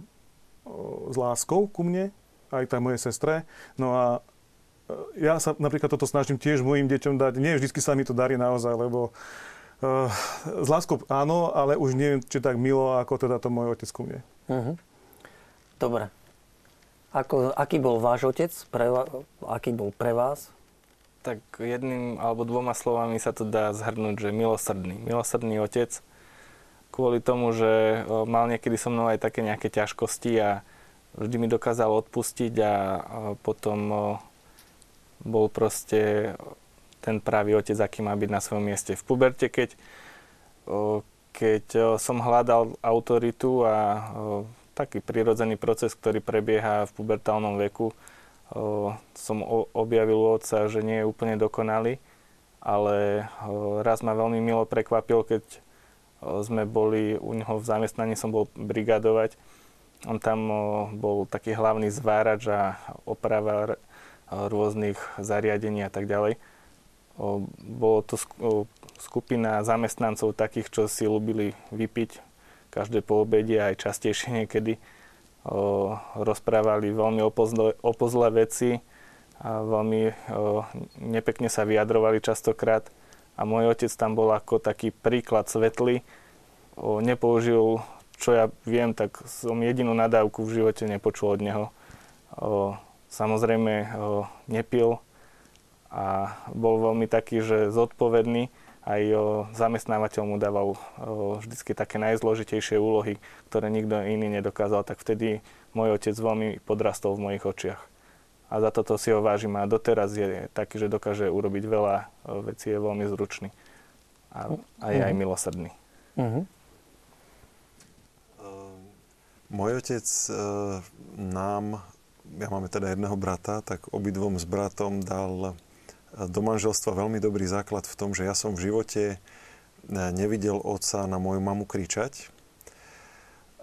s láskou ku mne, aj tá mojej sestre. No a e, ja sa napríklad toto snažím tiež mojim deťom dať. Nie vždy sa mi to darí naozaj, lebo uh, s láskou áno, ale už neviem, či tak milo, ako teda to môj otec ku mne. Uh-huh. Dobre. Ako, aký bol váš otec? Pre, aký bol pre vás? Tak jedným alebo dvoma slovami sa to dá zhrnúť, že milosrdný. Milosrdný otec kvôli tomu, že mal niekedy so mnou aj také nejaké ťažkosti a vždy mi dokázal odpustiť a potom bol proste ten pravý otec, aký má byť na svojom mieste. V puberte, keď, keď som hľadal autoritu a taký prirodzený proces, ktorý prebieha v pubertálnom veku. O, som o, objavil u otca, že nie je úplne dokonalý, ale o, raz ma veľmi milo prekvapil, keď o, sme boli u neho v zamestnaní, som bol brigadovať. On tam o, bol taký hlavný zvárač a oprava rôznych zariadení a tak ďalej. O, bolo to skupina zamestnancov takých, čo si ľúbili vypiť každé po obede aj častejšie niekedy o, rozprávali veľmi opozlé veci a veľmi o, nepekne sa vyjadrovali častokrát. A môj otec tam bol ako taký príklad svetly. O, nepoužil, čo ja viem, tak som jedinú nadávku v živote nepočul od neho. O, samozrejme o, nepil a bol veľmi taký, že zodpovedný aj zamestnávateľ mu dával vždy také najzložitejšie úlohy, ktoré nikto iný nedokázal, tak vtedy môj otec veľmi podrastol v mojich očiach. A za toto si ho vážim a doteraz je taký, že dokáže urobiť veľa vecí, je veľmi zručný. A, a je aj mhm. milosrdný. Uh-huh. Môj otec nám, ja máme teda jedného brata, tak obidvom s bratom dal do manželstva veľmi dobrý základ v tom, že ja som v živote e, nevidel otca na moju mamu kričať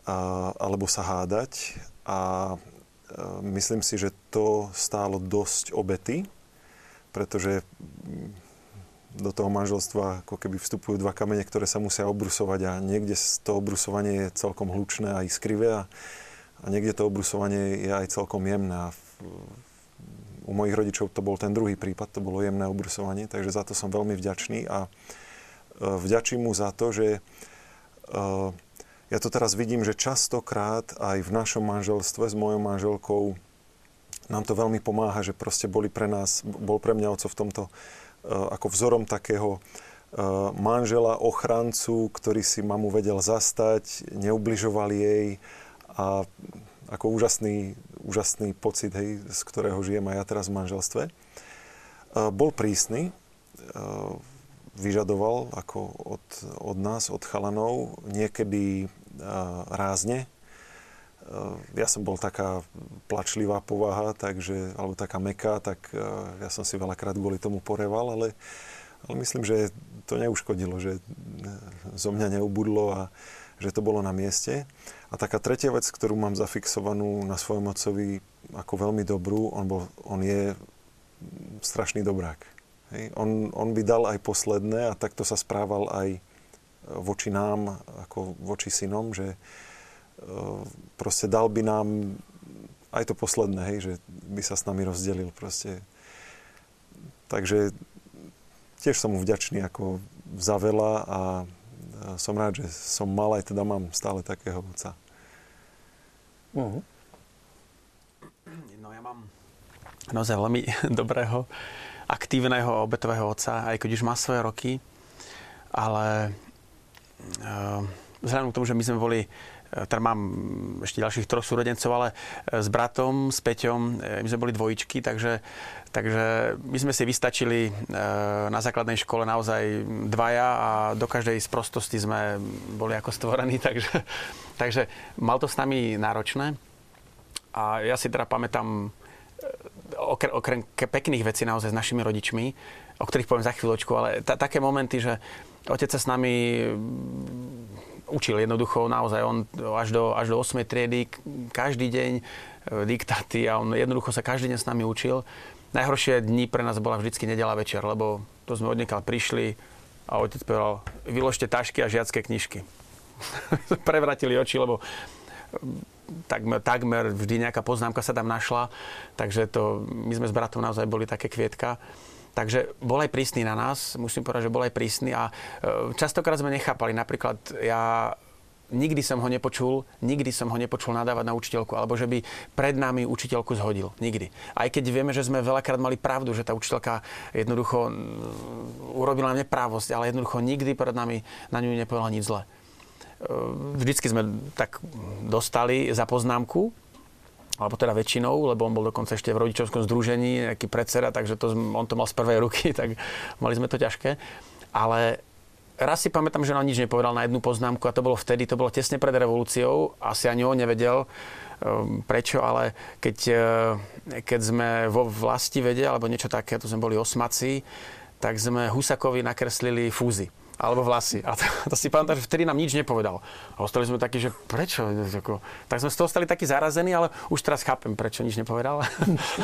alebo sa hádať a myslím si, že to stálo dosť obety, pretože do toho manželstva ako keby vstupujú dva kamene, ktoré sa musia obrusovať a niekde to obrusovanie je celkom hlučné a iskrivé a, a niekde to obrusovanie je aj celkom jemné. A u mojich rodičov to bol ten druhý prípad, to bolo jemné obrusovanie, takže za to som veľmi vďačný a e, vďačím mu za to, že e, ja to teraz vidím, že častokrát aj v našom manželstve s mojou manželkou nám to veľmi pomáha, že proste boli pre nás, bol pre mňa oco v tomto e, ako vzorom takého manžela, ochrancu, ktorý si mamu vedel zastať, neubližoval jej a ako úžasný, úžasný pocit, hej, z ktorého žijem aj ja teraz v manželstve. Bol prísny, vyžadoval ako od, od nás, od chalanov, niekedy rázne. Ja som bol taká plačlivá povaha, takže, alebo taká meká, tak ja som si veľakrát kvôli tomu poreval, ale, ale myslím, že to neuškodilo, že zo mňa neubudlo a že to bolo na mieste. A taká tretia vec, ktorú mám zafixovanú na svojom otcovi ako veľmi dobrú, on, bol, on je strašný dobrák. Hej. On, on by dal aj posledné a takto sa správal aj voči nám, ako voči synom, že e, proste dal by nám aj to posledné, hej, že by sa s nami rozdelil proste. Takže tiež som mu vďačný ako za veľa a som rád, že som mal aj teda mám stále takého otca. Uh-huh. No ja mám naozaj veľmi dobrého, aktívneho, obetového otca, aj keď už má svoje roky, ale uh, vzhľadom k tomu, že my sme boli teda mám ešte ďalších troch súrodencov, ale e, s bratom, s Peťom, e, my sme boli dvojičky, takže, takže my sme si vystačili e, na základnej škole naozaj dvaja a do každej z prostosti sme boli ako stvorení, takže, takže mal to s nami náročné. A ja si teda pamätám okrem, okrem pekných vecí naozaj s našimi rodičmi, o ktorých poviem za chvíľočku, ale t- také momenty, že otec sa s nami učil jednoducho naozaj. On až do, až do 8. triedy každý deň e, diktáty a on jednoducho sa každý deň s nami učil. Najhoršie dni pre nás bola vždycky nedela večer, lebo to sme odniekal prišli a otec povedal, vyložte tašky a žiacké knižky. Prevratili oči, lebo takmer, takmer vždy nejaká poznámka sa tam našla, takže to, my sme s bratom naozaj boli také kvietka. Takže bol aj prísny na nás, musím povedať, že bol aj prísny a e, častokrát sme nechápali. Napríklad ja nikdy som ho nepočul, nikdy som ho nepočul nadávať na učiteľku, alebo že by pred nami učiteľku zhodil. Nikdy. Aj keď vieme, že sme veľakrát mali pravdu, že tá učiteľka jednoducho urobila neprávosť, ale jednoducho nikdy pred nami na ňu nepovedala nič zle. Vždycky sme tak dostali za poznámku, alebo teda väčšinou, lebo on bol dokonca ešte v rodičovskom združení, nejaký predseda, takže to, on to mal z prvej ruky, tak mali sme to ťažké. Ale raz si pamätám, že nám nič nepovedal na jednu poznámku a to bolo vtedy, to bolo tesne pred revolúciou, asi ani on nevedel um, prečo, ale keď, uh, keď sme vo vlasti vede alebo niečo také, to sme boli osmaci, tak sme Husakovi nakreslili fúzy alebo vlasy. A to, to si pamätám, že vtedy nám nič nepovedal. A ostali sme takí, že prečo? Tak sme z toho stali takí zarazení, ale už teraz chápem, prečo nič nepovedal.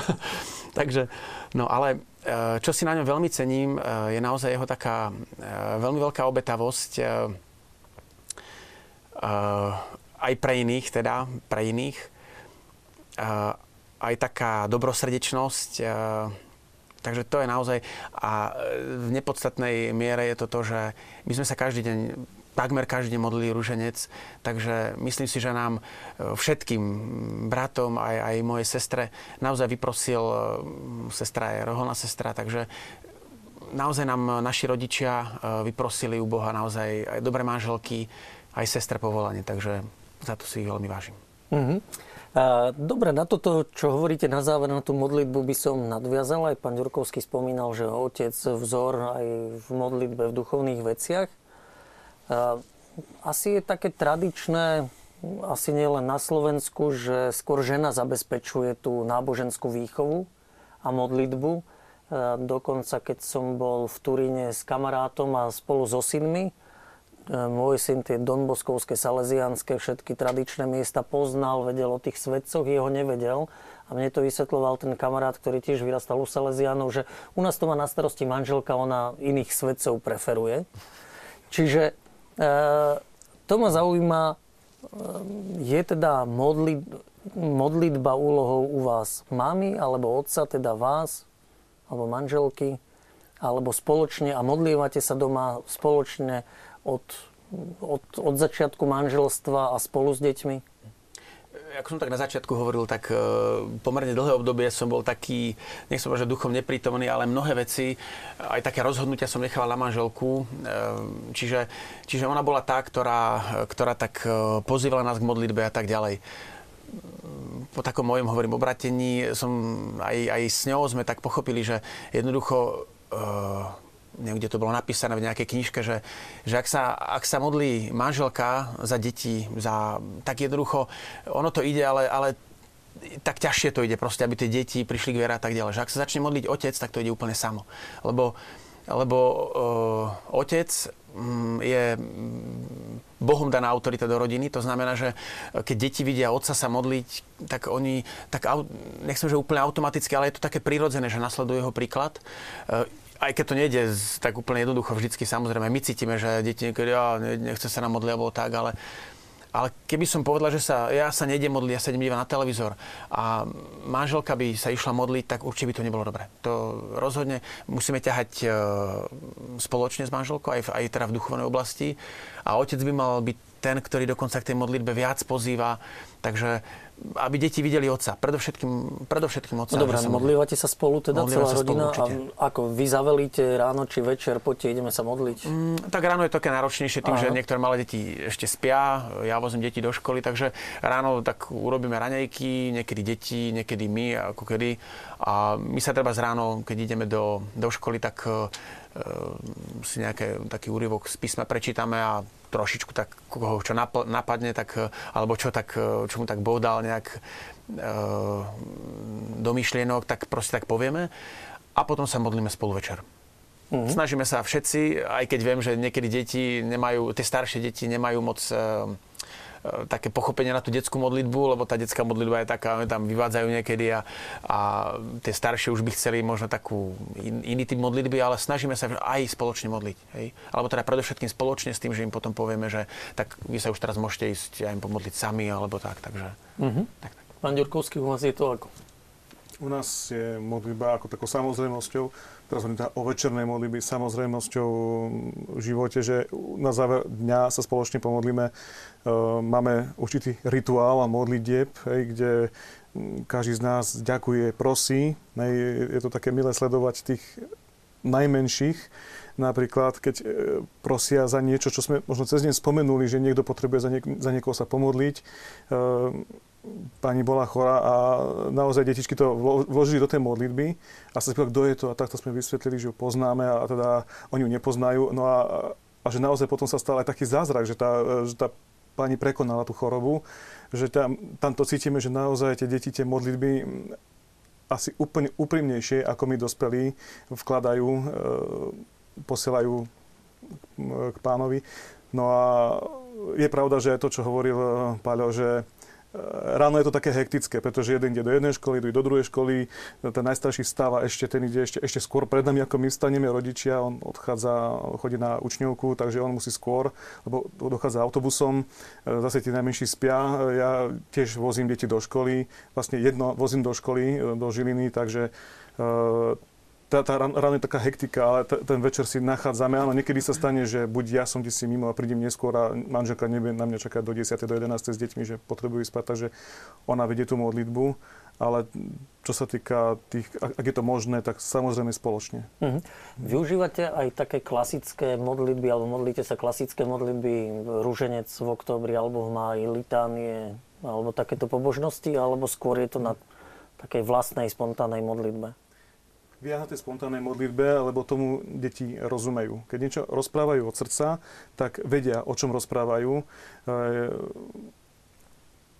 Takže, no ale e, čo si na ňom veľmi cením, e, je naozaj jeho taká e, veľmi veľká obetavosť aj pre iných, teda pre iných. Aj taká dobrosrdečnosť, Takže to je naozaj... A v nepodstatnej miere je to to, že my sme sa každý deň takmer každý modlili rúženec, takže myslím si, že nám e, všetkým bratom, aj, aj mojej sestre, naozaj vyprosil, e, sestra je roholná sestra, takže naozaj nám naši rodičia e, vyprosili u Boha naozaj aj dobré manželky, aj sestre povolanie, takže za to si ich veľmi vážim. Mm-hmm. Dobre, na toto, čo hovoríte na záver, na tú modlitbu by som nadviazal. Aj pán Ďurkovský spomínal, že otec vzor aj v modlitbe v duchovných veciach. Asi je také tradičné, asi nie len na Slovensku, že skôr žena zabezpečuje tú náboženskú výchovu a modlitbu. Dokonca, keď som bol v Turíne s kamarátom a spolu so synmi, môj syn tie donboskovské, salesianské, všetky tradičné miesta poznal, vedel o tých svedcoch, jeho nevedel. A mne to vysvetloval ten kamarát, ktorý tiež vyrastal u Salesianov, že u nás to má na starosti manželka, ona iných svedcov preferuje. Čiže e, to ma zaujíma, e, je teda modli, modlitba úlohou u vás mami alebo otca, teda vás, alebo manželky, alebo spoločne a modlívate sa doma spoločne od, od, od začiatku manželstva a spolu s deťmi? Ako som tak na začiatku hovoril, tak e, pomerne dlhé obdobie som bol taký, nech som že duchom neprítomný, ale mnohé veci, aj také rozhodnutia som nechával na manželku. E, čiže, čiže ona bola tá, ktorá, ktorá tak e, pozývala nás k modlitbe a tak ďalej po takom mojom, hovorím, obratení som aj, aj s ňou sme tak pochopili, že jednoducho uh, neviem, kde to bolo napísané v nejakej knižke, že, že ak, sa, ak sa modlí manželka za deti, za, tak jednoducho ono to ide, ale, ale tak ťažšie to ide proste, aby tie deti prišli k viere a tak ďalej. Že ak sa začne modliť otec, tak to ide úplne samo. Lebo, lebo uh, otec Mm, je Bohom daná autorita do rodiny. To znamená, že keď deti vidia otca sa modliť, tak oni, tak nechcem, že úplne automaticky, ale je to také prirodzené, že nasleduje jeho príklad e, aj keď to nejde tak úplne jednoducho, vždycky samozrejme my cítime, že deti niekedy, ja, nechce sa nám modliť, alebo tak, ale ale keby som povedal, že sa, ja sa nejdem modliť, ja sa idem na televízor a manželka by sa išla modliť, tak určite by to nebolo dobré. To rozhodne musíme ťahať e, spoločne s manželkou, aj, v, aj teda v duchovnej oblasti. A otec by mal byť ten, ktorý dokonca k tej modlitbe viac pozýva. Takže aby deti videli otca. Predovšetkým, predovšetkým otca. No dobré, modlívate sa spolu teda celá rodina? Spolu, a ako vy zavelíte ráno či večer, poďte, ideme sa modliť? Mm, tak ráno je to také náročnejšie tým, Aha. že niektoré malé deti ešte spia, ja vozím deti do školy, takže ráno tak urobíme raňajky, niekedy deti, niekedy my, ako kedy. A my sa treba z ráno, keď ideme do, do školy, tak si nejaký taký úryvok z písma prečítame a trošičku tak, koho čo napadne, tak, e, alebo čo, tak, e, čo mu tak Boh dal nejak e, do myšlienok, tak proste tak povieme. A potom sa modlíme spolu večer. Mm-hmm. Snažíme sa všetci, aj keď viem, že niekedy deti nemajú, tie staršie deti nemajú moc E, také pochopenie na tú detskú modlitbu, lebo tá detská modlitba je taká, tam vyvádzajú niekedy a, a tie staršie už by chceli možno takú in, iný typ modlitby, ale snažíme sa aj spoločne modliť. Hej? Alebo teda predovšetkým spoločne s tým, že im potom povieme, že tak vy sa už teraz môžete ísť aj im pomodliť sami, alebo tak. Takže, mm-hmm. tak, tak. Pán Ďurkovský, u vás je to ako? U nás je modlitba ako takou samozrejmosťou, teraz hovorím teda o večernej modlitby, samozrejmosťou v živote, že na záver dňa sa spoločne pomodlíme. E, máme určitý rituál a modlitieb, kde každý z nás ďakuje, prosí. Je to také milé sledovať tých najmenších, napríklad keď e, prosia za niečo, čo sme možno cez deň spomenuli, že niekto potrebuje za, niek- niekoho sa pomodliť e, pani bola chorá a naozaj detičky to vložili do tej modlitby a sa spýtali, kto je to a takto sme vysvetlili, že ju poznáme a teda oni ju nepoznajú. No a, a že naozaj potom sa stal aj taký zázrak, že tá, že tá pani prekonala tú chorobu, že tam, tam to cítime, že naozaj tie deti tie modlitby asi úplne úprimnejšie, ako my dospelí, vkladajú, e, posielajú k pánovi. No a je pravda, že to, čo hovoril Paľo, že ráno je to také hektické, pretože jeden ide do jednej školy, ide do druhej školy, ten najstarší stáva ešte, ten ide ešte, ešte skôr pred nami, ako my staneme rodičia, on odchádza, chodí na učňovku, takže on musí skôr, lebo dochádza autobusom, eh, zase tí najmenší spia, ja tiež vozím deti do školy, vlastne jedno vozím do školy, eh, do Žiliny, takže tá, tá ráno je taká hektika, ale t- ten večer si nachádzame. Áno, niekedy sa stane, že buď ja som si mimo a prídem neskôr a manželka nebude na mňa čakať do 10. do 11. s deťmi, že potrebujú spať, takže ona vedie tú modlitbu. Ale čo sa týka tých, ak je to možné, tak samozrejme spoločne. Mm-hmm. Využívate aj také klasické modlitby, alebo modlíte sa klasické modlitby, rúženec v oktobri, alebo v máji, litánie, alebo takéto pobožnosti, alebo skôr je to na takej vlastnej, spontánnej modlitbe? Viac na tej spontánnej modlitbe, lebo tomu deti rozumejú. Keď niečo rozprávajú od srdca, tak vedia, o čom rozprávajú. E,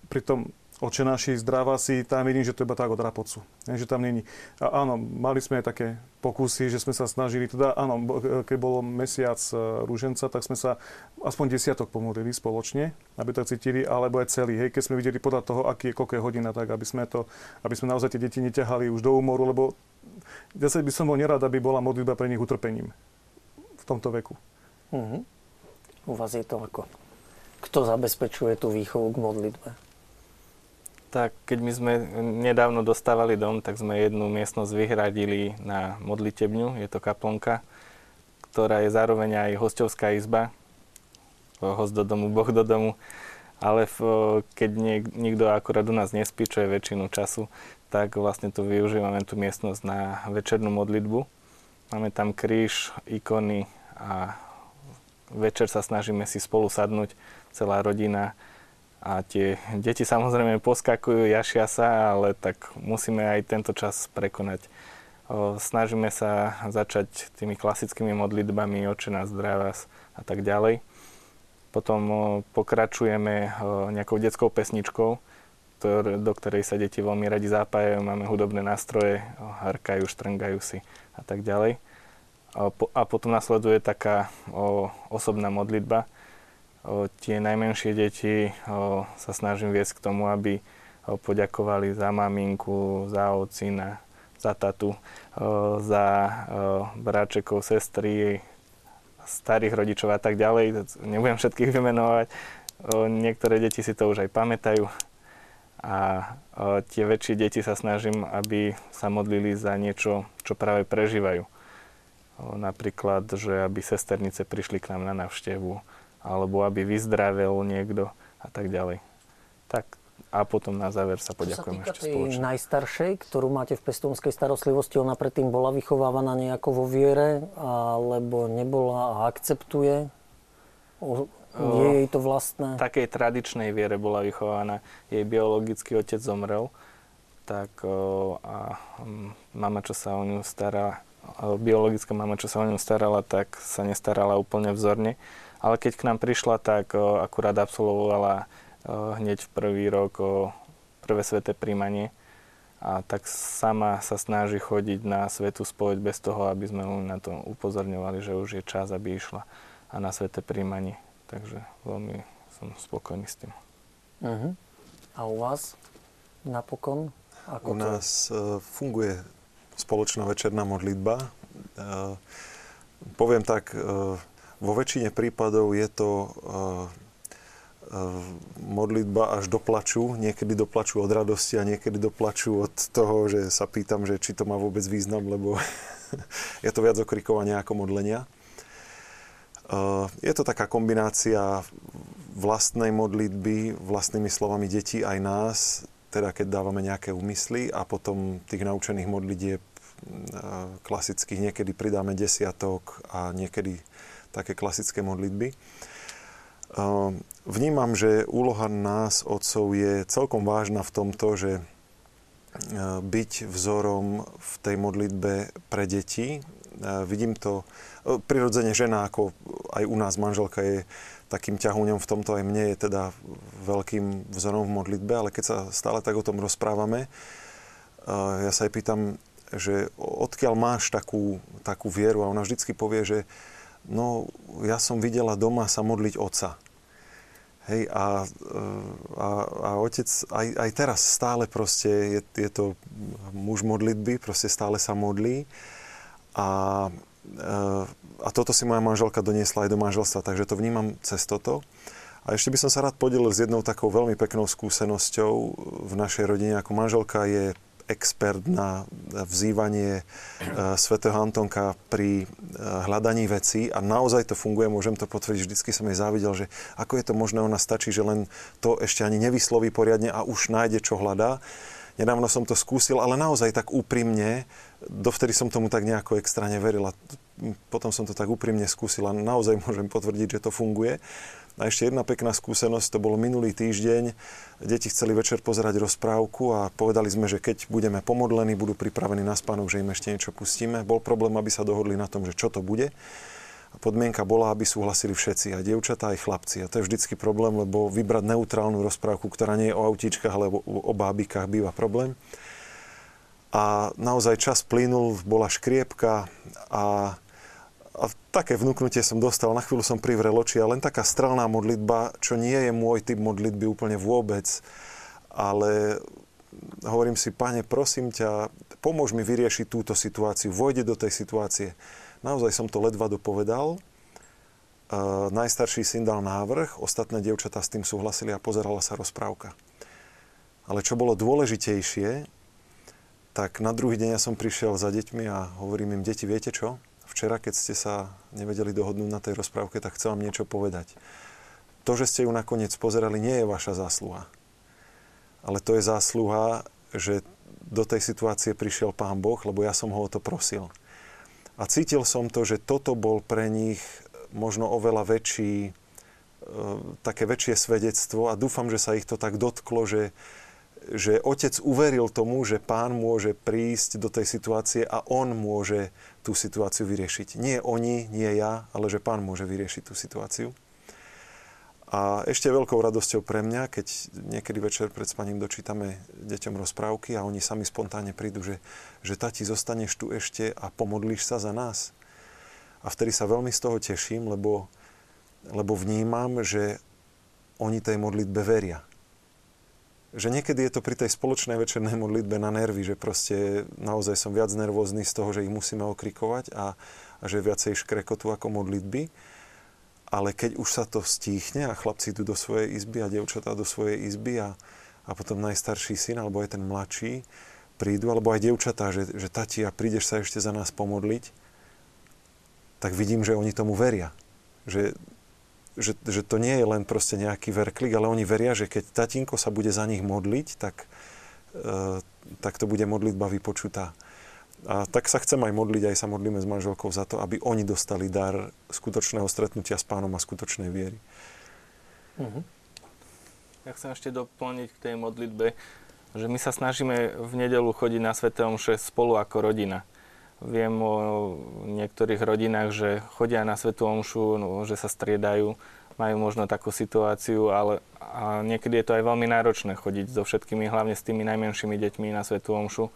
pri tom oče naši, zdravá si, tam vidím, že to iba tak od rapocu. Že tam není. A áno, mali sme aj také pokusy, že sme sa snažili, teda áno, keď bolo mesiac e, rúženca, tak sme sa aspoň desiatok pomodlili spoločne, aby to cítili, alebo aj celý. Hej, keď sme videli podľa toho, aký je, koľko je hodina, tak aby sme, to, aby sme naozaj tie deti neťahali už do úmoru, lebo zase by som bol nerad, aby bola modlitba pre nich utrpením v tomto veku. Uh-huh. U vás je to ako? Kto zabezpečuje tú výchovu k modlitbe? Tak keď my sme nedávno dostávali dom, tak sme jednu miestnosť vyhradili na modlitebňu. Je to kaplnka, ktorá je zároveň aj hostovská izba. Host do domu, boh do domu. Ale v, keď niek, nikto akurát u nás nespí, čo je väčšinu času, tak vlastne tu využívame tú miestnosť na večernú modlitbu. Máme tam kríž, ikony a večer sa snažíme si spolu sadnúť, celá rodina, a tie deti samozrejme poskakujú, jašia sa, ale tak musíme aj tento čas prekonať. Snažíme sa začať tými klasickými modlitbami Oče nás zdravás a tak ďalej. Potom pokračujeme nejakou detskou pesničkou, do ktorej sa deti veľmi radi zapájajú. Máme hudobné nástroje, harkajú, štrngajú si a tak ďalej. A potom nasleduje taká osobná modlitba, tie najmenšie deti sa snažím viesť k tomu, aby poďakovali za maminku, za ocina, za tatu, za bráčekov, sestry, starých rodičov a tak ďalej. Nebudem všetkých vymenovať. Niektoré deti si to už aj pamätajú. A tie väčšie deti sa snažím, aby sa modlili za niečo, čo práve prežívajú. Napríklad, že aby sesternice prišli k nám na návštevu, alebo aby vyzdravil niekto a tak ďalej. Tak a potom na záver sa poďakujem ešte spoločne. najstaršej, ktorú máte v pestónskej starostlivosti, ona predtým bola vychovávaná nejako vo viere, alebo nebola a akceptuje? Je jej to vlastné? V takej tradičnej viere bola vychovaná. Jej biologický otec zomrel, tak a mama, čo sa o ňu starala, biologická mama, čo sa o ňu starala, tak sa nestarala úplne vzorne ale keď k nám prišla, tak akurát absolvovala hneď v prvý rok prvé sveté príjmanie a tak sama sa snaží chodiť na svetú spoveď bez toho, aby sme ho na to upozorňovali, že už je čas, aby išla a na sveté príjmanie. Takže veľmi som spokojný s tým. Uh-huh. A u vás napokon? Ako u nás uh, funguje spoločná večerná modlitba. Uh, poviem tak, uh, vo väčšine prípadov je to uh, modlitba až do plaču. Niekedy doplaču od radosti a niekedy doplaču od toho, že sa pýtam, že či to má vôbec význam, lebo je to viac okrikovania ako modlenia. Uh, je to taká kombinácia vlastnej modlitby, vlastnými slovami detí aj nás, teda keď dávame nejaké úmysly a potom tých naučených modlitieb klasických niekedy pridáme desiatok a niekedy také klasické modlitby. Vnímam, že úloha nás, otcov, je celkom vážna v tomto, že e, byť vzorom v tej modlitbe pre deti. E, vidím to, e, prirodzene žena, ako aj u nás manželka je takým ťahúňom v tomto, aj mne je teda veľkým vzorom v modlitbe, ale keď sa stále tak o tom rozprávame, ja sa aj pýtam, že odkiaľ máš takú, takú vieru a ona vždycky povie, že no ja som videla doma sa modliť oca. Hej, a, a, a otec aj, aj teraz stále proste je, je to muž modlitby, proste stále sa modlí. A, a toto si moja manželka doniesla aj do manželstva, takže to vnímam cez toto. A ešte by som sa rád podelil s jednou takou veľmi peknou skúsenosťou v našej rodine. Ako manželka je expert na vzývanie e, svätého Antonka pri e, hľadaní vecí a naozaj to funguje, môžem to potvrdiť, vždycky som jej závidel, že ako je to možné, ona stačí, že len to ešte ani nevysloví poriadne a už nájde, čo hľadá. Nedávno som to skúsil, ale naozaj tak úprimne, dovtedy som tomu tak nejako extra neverila. Potom som to tak úprimne skúsil a naozaj môžem potvrdiť, že to funguje. A ešte jedna pekná skúsenosť, to bolo minulý týždeň. Deti chceli večer pozerať rozprávku a povedali sme, že keď budeme pomodlení, budú pripravení na spánok, že im ešte niečo pustíme. Bol problém, aby sa dohodli na tom, že čo to bude. podmienka bola, aby súhlasili všetci, aj dievčatá, aj chlapci. A to je vždycky problém, lebo vybrať neutrálnu rozprávku, ktorá nie je o autíčkach, ale o bábikách, býva problém. A naozaj čas plynul, bola škriepka a, a také vnúknutie som dostal. Na chvíľu som privrel oči a len taká strelná modlitba, čo nie je môj typ modlitby úplne vôbec. Ale hovorím si, pane, prosím ťa, pomôž mi vyriešiť túto situáciu, vojde do tej situácie. Naozaj som to ledva dopovedal. Uh, najstarší syn dal návrh, ostatné dievčatá s tým súhlasili a pozerala sa rozprávka. Ale čo bolo dôležitejšie, tak na druhý deň ja som prišiel za deťmi a hovorím im, deti, viete čo? Včera, keď ste sa nevedeli dohodnúť na tej rozprávke, tak chcem vám niečo povedať. To, že ste ju nakoniec pozerali, nie je vaša zásluha. Ale to je zásluha, že do tej situácie prišiel Pán Boh, lebo ja som ho o to prosil. A cítil som to, že toto bol pre nich možno oveľa väčší, e, také väčšie svedectvo a dúfam, že sa ich to tak dotklo, že, že otec uveril tomu, že pán môže prísť do tej situácie a on môže tú situáciu vyriešiť. Nie oni, nie ja, ale že pán môže vyriešiť tú situáciu. A ešte veľkou radosťou pre mňa, keď niekedy večer pred spaním dočítame deťom rozprávky a oni sami spontánne prídu, že, že tati, zostaneš tu ešte a pomodlíš sa za nás. A vtedy sa veľmi z toho teším, lebo, lebo vnímam, že oni tej modlitbe veria že niekedy je to pri tej spoločnej večernej modlitbe na nervy, že proste naozaj som viac nervózny z toho, že ich musíme okrikovať a, a že viacej škrekotu ako modlitby. Ale keď už sa to stíchne a chlapci idú do svojej izby a dievčatá do svojej izby a, a potom najstarší syn alebo aj ten mladší prídu, alebo aj dievčatá, že, že tati, a prídeš sa ešte za nás pomodliť, tak vidím, že oni tomu veria. Že že, že to nie je len proste nejaký verklik, ale oni veria, že keď tatínko sa bude za nich modliť, tak, e, tak to bude modlitba vypočutá. A tak sa chcem aj modliť, aj sa modlíme s manželkou za to, aby oni dostali dar skutočného stretnutia s pánom a skutočnej viery. Uh-huh. Ja chcem ešte doplniť k tej modlitbe, že my sa snažíme v nedelu chodiť na Svete Omše spolu ako rodina. Viem o niektorých rodinách, že chodia na Svetú Omšu, no, že sa striedajú, majú možno takú situáciu, ale a niekedy je to aj veľmi náročné chodiť so všetkými, hlavne s tými najmenšími deťmi na Svetú Omšu.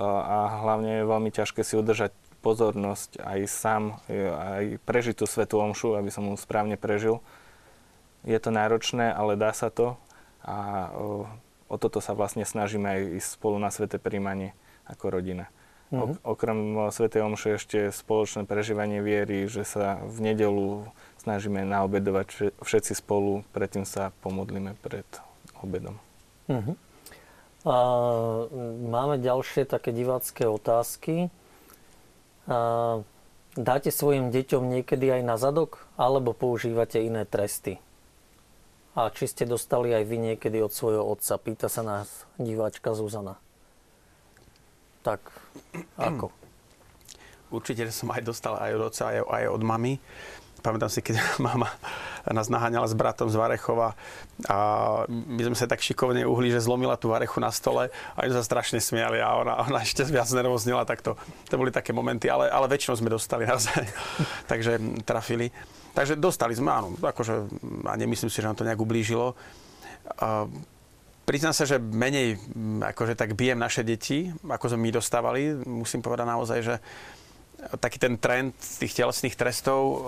A hlavne je veľmi ťažké si udržať pozornosť aj sám, aj prežiť tú Svetú Omšu, aby som ju správne prežil. Je to náročné, ale dá sa to a o toto sa vlastne snažíme aj ísť spolu na Svete príjmanie ako rodina. Uh-huh. Okrem Sv. Omše ešte spoločné prežívanie viery, že sa v nedelu snažíme naobedovať všetci spolu, predtým sa pomodlíme pred obedom. Uh-huh. A, máme ďalšie také divácké otázky. A, dáte svojim deťom niekedy aj na zadok, alebo používate iné tresty? A či ste dostali aj vy niekedy od svojho otca? Pýta sa nás diváčka Zuzana tak ako? Určite som aj dostal aj od oca, aj, aj od mamy. Pamätám si, keď mama nás naháňala s bratom z Varechova a my sme sa tak šikovne uhli, že zlomila tú varechu na stole a oni sa strašne smiali a ona, ona ešte viac nervoznila, tak to, to boli také momenty, ale, ale väčšinou sme dostali naozaj, takže trafili. Takže dostali sme, áno, akože, a nemyslím si, že nám to nejak ublížilo. Priznám sa, že menej mm, akože tak bijem naše deti, ako sme my dostávali. Musím povedať naozaj, že taký ten trend tých telesných trestov uh,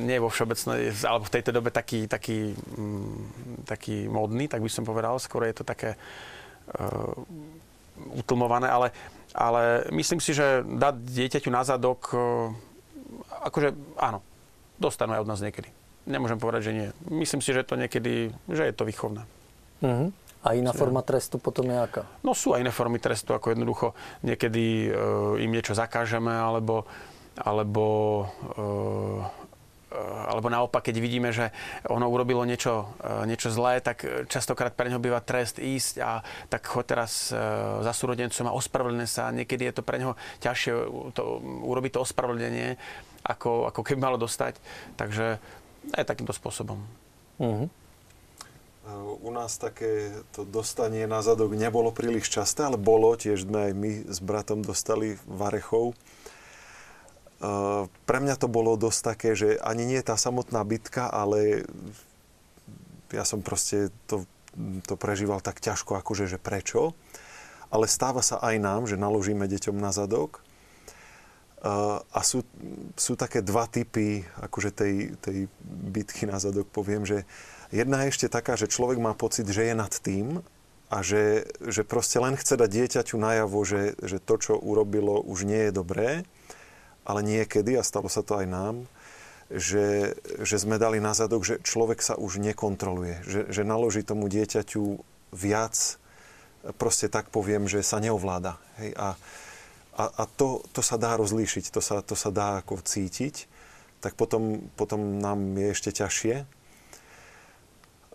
nie je vo všeobecnej, alebo v tejto dobe taký, taký, um, taký modný, tak by som povedal. Skôr je to také uh, utlmované, ale, ale myslím si, že dať dieťaťu na zadok, uh, akože áno, dostanú aj od nás niekedy. Nemôžem povedať, že nie. Myslím si, že to niekedy, že je to výchovné. Mm-hmm. A iná forma trestu potom je aká? No sú aj iné formy trestu, ako jednoducho niekedy e, im niečo zakážeme, alebo, alebo e, alebo naopak, keď vidíme, že ono urobilo niečo, e, niečo zlé, tak častokrát pre neho býva trest ísť a tak choď teraz e, za súrodencom a ospravedlne sa. Niekedy je to pre neho ťažšie to, urobiť to ospravedlnenie, ako, ako keby malo dostať. Takže aj takýmto spôsobom. Uh-huh. U nás také to dostanie na zadok nebolo príliš časté, ale bolo, tiež sme aj my s bratom dostali varechov. pre mňa to bolo dosť také, že ani nie tá samotná bitka, ale ja som proste to, to prežíval tak ťažko, akože, že prečo. Ale stáva sa aj nám, že naložíme deťom na zadok. A sú, sú také dva typy akože tej, tej bitky na zadok, poviem, že jedna je ešte taká, že človek má pocit, že je nad tým a že, že proste len chce dať dieťaťu najavo, že, že to, čo urobilo, už nie je dobré ale niekedy, a stalo sa to aj nám, že, že sme dali na zadok, že človek sa už nekontroluje, že, že naloží tomu dieťaťu viac, proste tak poviem, že sa neovláda. Hej? A, a, a to, to sa dá rozlíšiť, to sa, to sa dá ako cítiť, tak potom, potom nám je ešte ťažšie.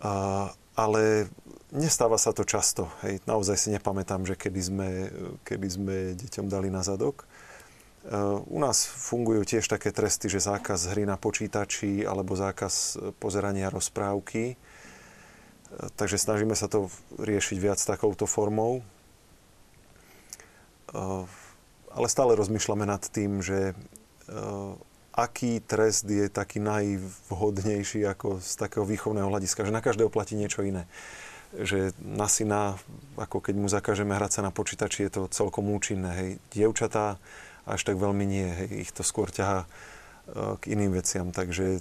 A, ale nestáva sa to často. Hej. Naozaj si nepamätám, že kedy sme, kedy sme deťom dali na zadok. Eh, u nás fungujú tiež také tresty, že zákaz hry na počítači alebo zákaz pozerania rozprávky. Eh, takže snažíme sa to riešiť viac takouto formou. Ale stále rozmýšľame nad tým, že aký trest je taký najvhodnejší ako z takého výchovného hľadiska, že na každého platí niečo iné. Že na syna, ako keď mu zakážeme hrať sa na počítači, je to celkom účinné. Hej. Dievčatá, až tak veľmi nie. Hej. Ich to skôr ťahá e, k iným veciam, takže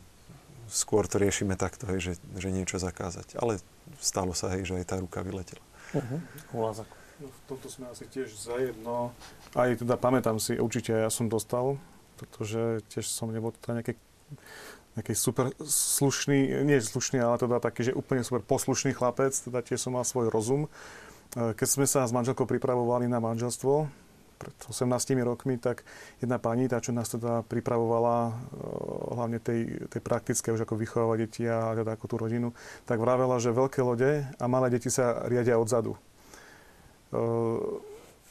skôr to riešime takto, hej, že, že niečo zakázať. Ale stalo sa, hej, že aj tá ruka vyletela. Uh-huh. No, v tomto sme asi tiež zajedno. Aj teda pamätám si, určite ja som dostal, pretože tiež som nebol teda nejaký, nejaký super slušný, nie slušný, ale teda taký, že úplne super poslušný chlapec, teda tiež som mal svoj rozum. E, keď sme sa s manželkou pripravovali na manželstvo, pred 18 rokmi, tak jedna pani, tá, čo nás teda pripravovala, eh, hlavne tej, tej praktické, už ako vychovávať deti a teda ako tú rodinu, tak vravela, že veľké lode a malé deti sa riadia odzadu.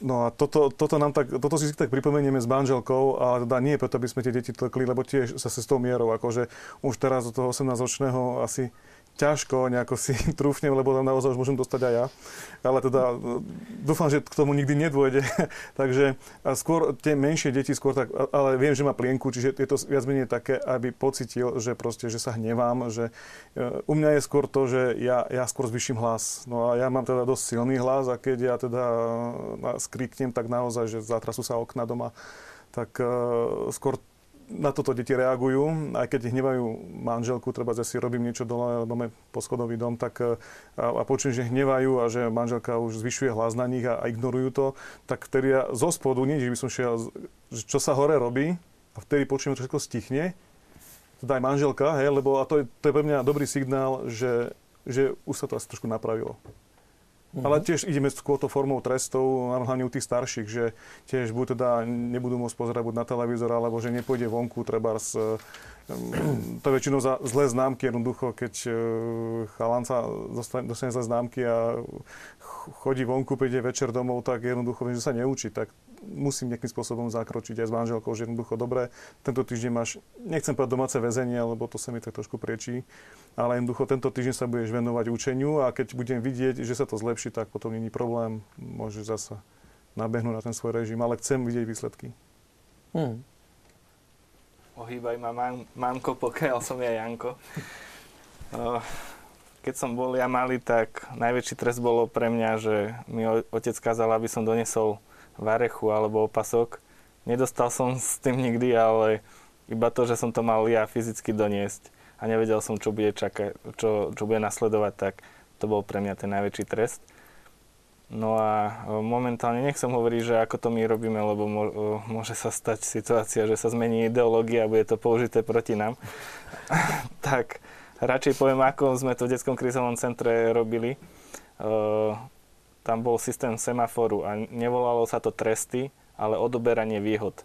No a toto, toto, nám tak, toto si tak pripomenieme s manželkou, a teda nie preto, aby sme tie deti tlkli, lebo tiež sa s tou mierou, akože už teraz do toho 18-ročného asi ťažko nejako si trúfnem, lebo tam naozaj už môžem dostať aj ja. Ale teda e, dúfam, že k tomu nikdy nedôjde. Takže skôr tie menšie deti skôr tak, ale viem, že má plienku, čiže je to viac menej také, aby pocitil, že proste, že sa hnevám, že e, u mňa je skôr to, že ja, ja skôr zvyším hlas. No a ja mám teda dosť silný hlas a keď ja teda e, skriknem, tak naozaj, že zatrasú sa okna doma, tak skôr na toto deti reagujú, aj keď hnevajú manželku, treba si robím niečo dole, dome poschodový dom, tak e, a, a počujem, že hnevajú a že manželka už zvyšuje hlas na nich a, a ignorujú to, tak vtedy ja zo spodu, nie, že by som šiel, čo sa hore robí, a vtedy počujem, že všetko stichne, teda aj manželka, hej, lebo a to je, to je pre mňa dobrý signál, že, že už sa to asi trošku napravilo. Mm-hmm. Ale tiež ideme skôr to formou trestov, hlavne u tých starších, že tiež buď teda nebudú môcť pozerať buď na televízor, alebo že nepôjde vonku, treba s, to väčšinou za zlé známky, jednoducho, keď e, chalanca dostane, dostane zlé známky a chodí vonku, príde večer domov, tak jednoducho viem, že sa neučí, tak musím nejakým spôsobom zakročiť aj s manželkou, že jednoducho dobre, tento týždeň máš, nechcem povedať domáce väzenie, lebo to sa mi tak trošku priečí, ale jednoducho tento týždeň sa budeš venovať učeniu a keď budem vidieť, že sa to zlepší, tak potom není problém, môžeš zasa nabehnúť na ten svoj režim, ale chcem vidieť výsledky. Hmm. Ohýbaj ma mám, mamko, pokiaľ som ja Janko. Keď som bol ja malý, tak najväčší trest bolo pre mňa, že mi otec kázal, aby som donesol varechu alebo opasok. Nedostal som s tým nikdy, ale iba to, že som to mal ja fyzicky doniesť a nevedel som, čo bude, čakať, čo, čo bude nasledovať, tak to bol pre mňa ten najväčší trest. No a e, momentálne nechcem hovoriť, že ako to my robíme, lebo e, môže sa stať situácia, že sa zmení ideológia a bude to použité proti nám. tak radšej poviem, ako sme to v detskom krízovom centre robili. E, tam bol systém semaforu a nevolalo sa to tresty, ale odoberanie výhod.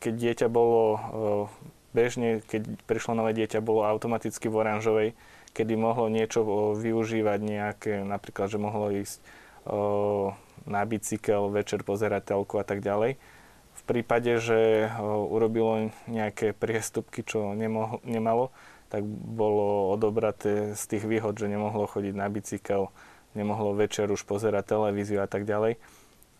Keď dieťa bolo bežne, keď prišlo nové dieťa, bolo automaticky v oranžovej, kedy mohlo niečo využívať nejaké, napríklad, že mohlo ísť na bicykel, večer pozerať telku a tak ďalej. V prípade, že urobilo nejaké priestupky, čo nemohlo, nemalo, tak bolo odobraté z tých výhod, že nemohlo chodiť na bicykel, nemohlo večer už pozerať televíziu a tak ďalej.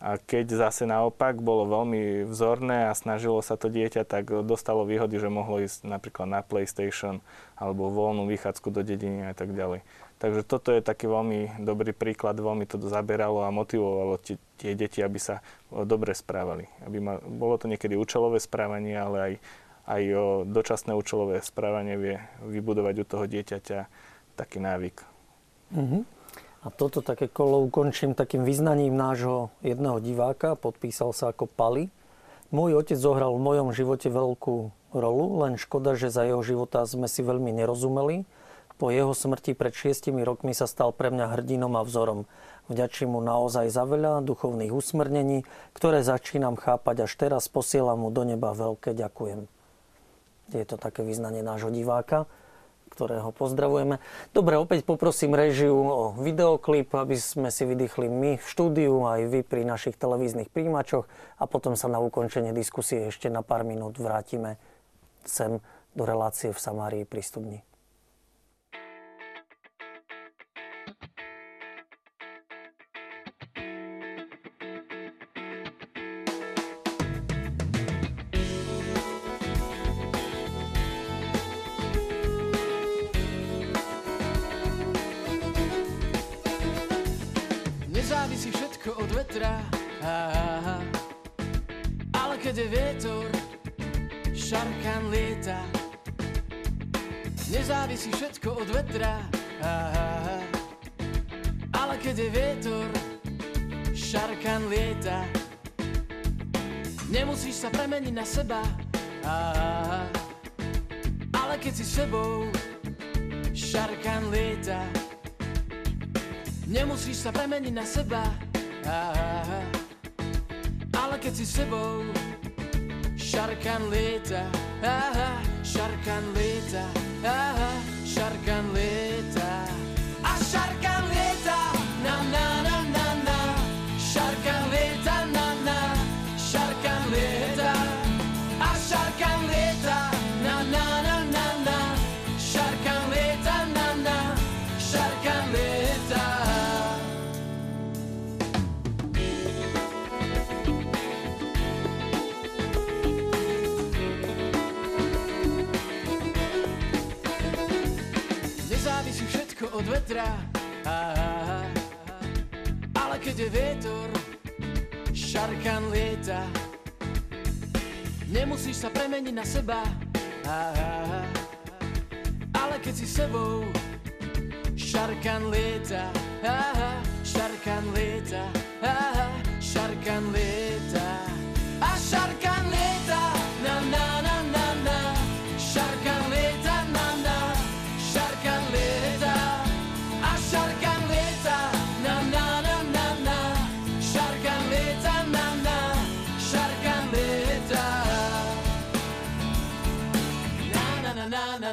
A keď zase naopak bolo veľmi vzorné a snažilo sa to dieťa, tak dostalo výhody, že mohlo ísť napríklad na PlayStation alebo voľnú vychádzku do dediny a tak ďalej. Takže toto je taký veľmi dobrý príklad, veľmi to zaberalo a motivovalo tie, tie deti, aby sa dobre správali. Aby ma, bolo to niekedy účelové správanie, ale aj, aj o dočasné účelové správanie vie vybudovať u toho dieťaťa taký návyk. Mm-hmm. A toto také kolo ukončím takým vyznaním nášho jedného diváka, podpísal sa ako Pali. Môj otec zohral v mojom živote veľkú rolu, len škoda, že za jeho života sme si veľmi nerozumeli. Po jeho smrti pred šiestimi rokmi sa stal pre mňa hrdinom a vzorom. Vďačím mu naozaj za veľa duchovných usmrnení, ktoré začínam chápať až teraz. Posielam mu do neba veľké ďakujem. Je to také vyznanie nášho diváka ktorého pozdravujeme. Dobre, opäť poprosím režiu o videoklip, aby sme si vydýchli my v štúdiu, aj vy pri našich televíznych príjimačoch a potom sa na ukončenie diskusie ešte na pár minút vrátime sem do relácie v Samárii pri. vetra Ale keď je vietor, šarkan lieta. Nezávisí všetko od vetra. Ale keď je vietor, šarkan lieta. Nemusíš sa premeniť na seba. Ale keď si sebou, šarkan lieta. Nemusíš sa premeniť na seba. Alla che ti sebo Sharkan leta Sharkan leta Sharkan leta A shark lieta. Nemusíš sa premeniť na seba, ah, ale keď si sebou, šarkan lieta, ah, šarkan lieta, ah, šarkan lieta. A šarkan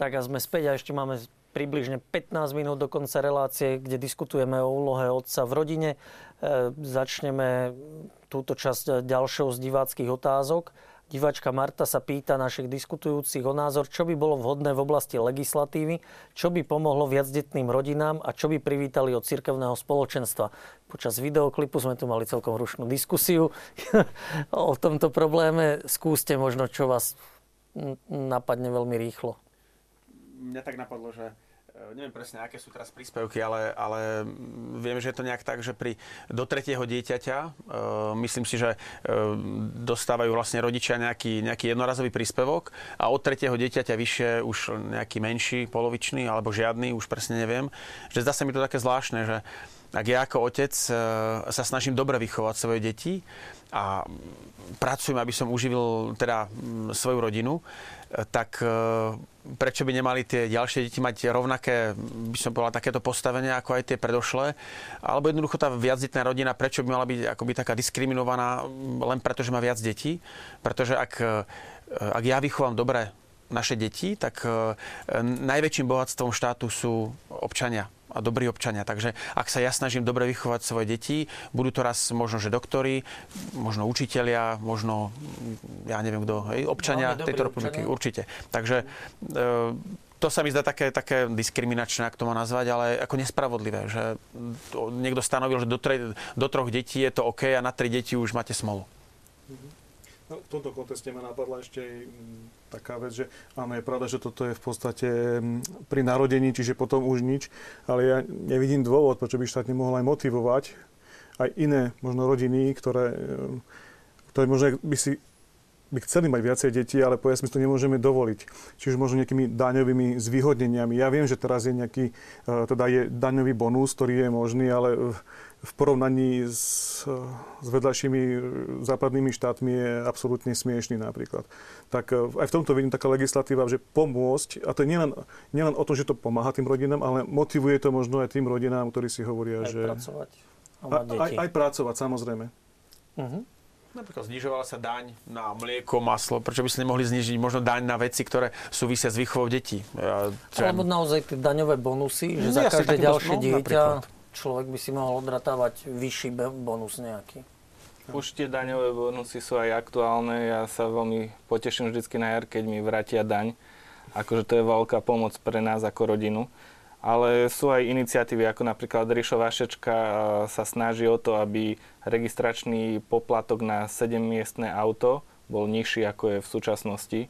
Tak a sme späť a ešte máme približne 15 minút do konca relácie, kde diskutujeme o úlohe otca v rodine. E, začneme túto časť ďalšou z diváckých otázok. Diváčka Marta sa pýta našich diskutujúcich o názor, čo by bolo vhodné v oblasti legislatívy, čo by pomohlo viacdetným rodinám a čo by privítali od cirkevného spoločenstva. Počas videoklipu sme tu mali celkom rušnú diskusiu o tomto probléme. Skúste možno, čo vás napadne veľmi rýchlo. Mňa tak napadlo, že e, neviem presne, aké sú teraz príspevky, ale, ale viem, že je to nejak tak, že pri do tretieho dieťaťa, e, myslím si, že e, dostávajú vlastne rodičia nejaký, nejaký jednorazový príspevok a od tretieho dieťaťa vyššie už nejaký menší, polovičný alebo žiadny, už presne neviem. Že zdá sa mi to také zvláštne, že ak ja ako otec e, sa snažím dobre vychovať svoje deti a pracujem, aby som uživil teda svoju rodinu, e, tak e, prečo by nemali tie ďalšie deti mať rovnaké, by som povedal, takéto postavenie ako aj tie predošlé? Alebo jednoducho tá viacdetná rodina, prečo by mala byť akoby taká diskriminovaná len preto, že má viac detí? Pretože ak, ak ja vychovám dobre naše deti, tak najväčším bohatstvom štátu sú občania a dobrí občania. Takže ak sa ja snažím dobre vychovať svoje deti, budú to raz možno, že doktori, možno učitelia, možno, ja neviem kto, hej, občania dobrí tejto republiky, určite. Takže e, to sa mi zdá také, také diskriminačné, ak to má nazvať, ale ako nespravodlivé, že to niekto stanovil, že do, tre, do troch detí je to OK a na tri deti už máte smolu. No, v tomto kontexte ma napadla ešte aj mm, taká vec, že áno, je pravda, že toto je v podstate mm, pri narodení, čiže potom už nič, ale ja nevidím dôvod, prečo by štát nemohol aj motivovať aj iné možno rodiny, ktoré, e, ktoré možno by si by chceli mať viacej detí, ale povedzme si to nemôžeme dovoliť. Čiže možno nejakými daňovými zvýhodneniami. Ja viem, že teraz je nejaký, e, teda je daňový bonus, ktorý je možný, ale v- porovnaní s, s vedľajšími e, západnými štátmi je absolútne smiešný napríklad. Tak e, aj v tomto vidím taká legislatíva, že pomôcť, a to je nielen, nielen o tom, že to pomáha tým rodinám, ale motivuje to možno aj tým rodinám, ktorí si hovoria, Aj že... pracovať a mať aj, deti. aj pracovať, samozrejme. Mhm. Napríklad znižovala sa daň na mlieko, maslo. Prečo by sa nemohli znižiť možno daň na veci, ktoré súvisia s výchovou detí? Ja, Alebo naozaj tie daňové bonusy, že No, za každé ďalšie dieťa napríklad. Človek by si mohol odratávať vyšší bonus nejaký. Už tie daňové bonusy sú aj aktuálne. Ja sa veľmi poteším vždy na jar, keď mi vrátia daň. Akože to je veľká pomoc pre nás ako rodinu. Ale sú aj iniciatívy, ako napríklad Rišo Vašečka sa snaží o to, aby registračný poplatok na 7-miestne auto bol nižší, ako je v súčasnosti.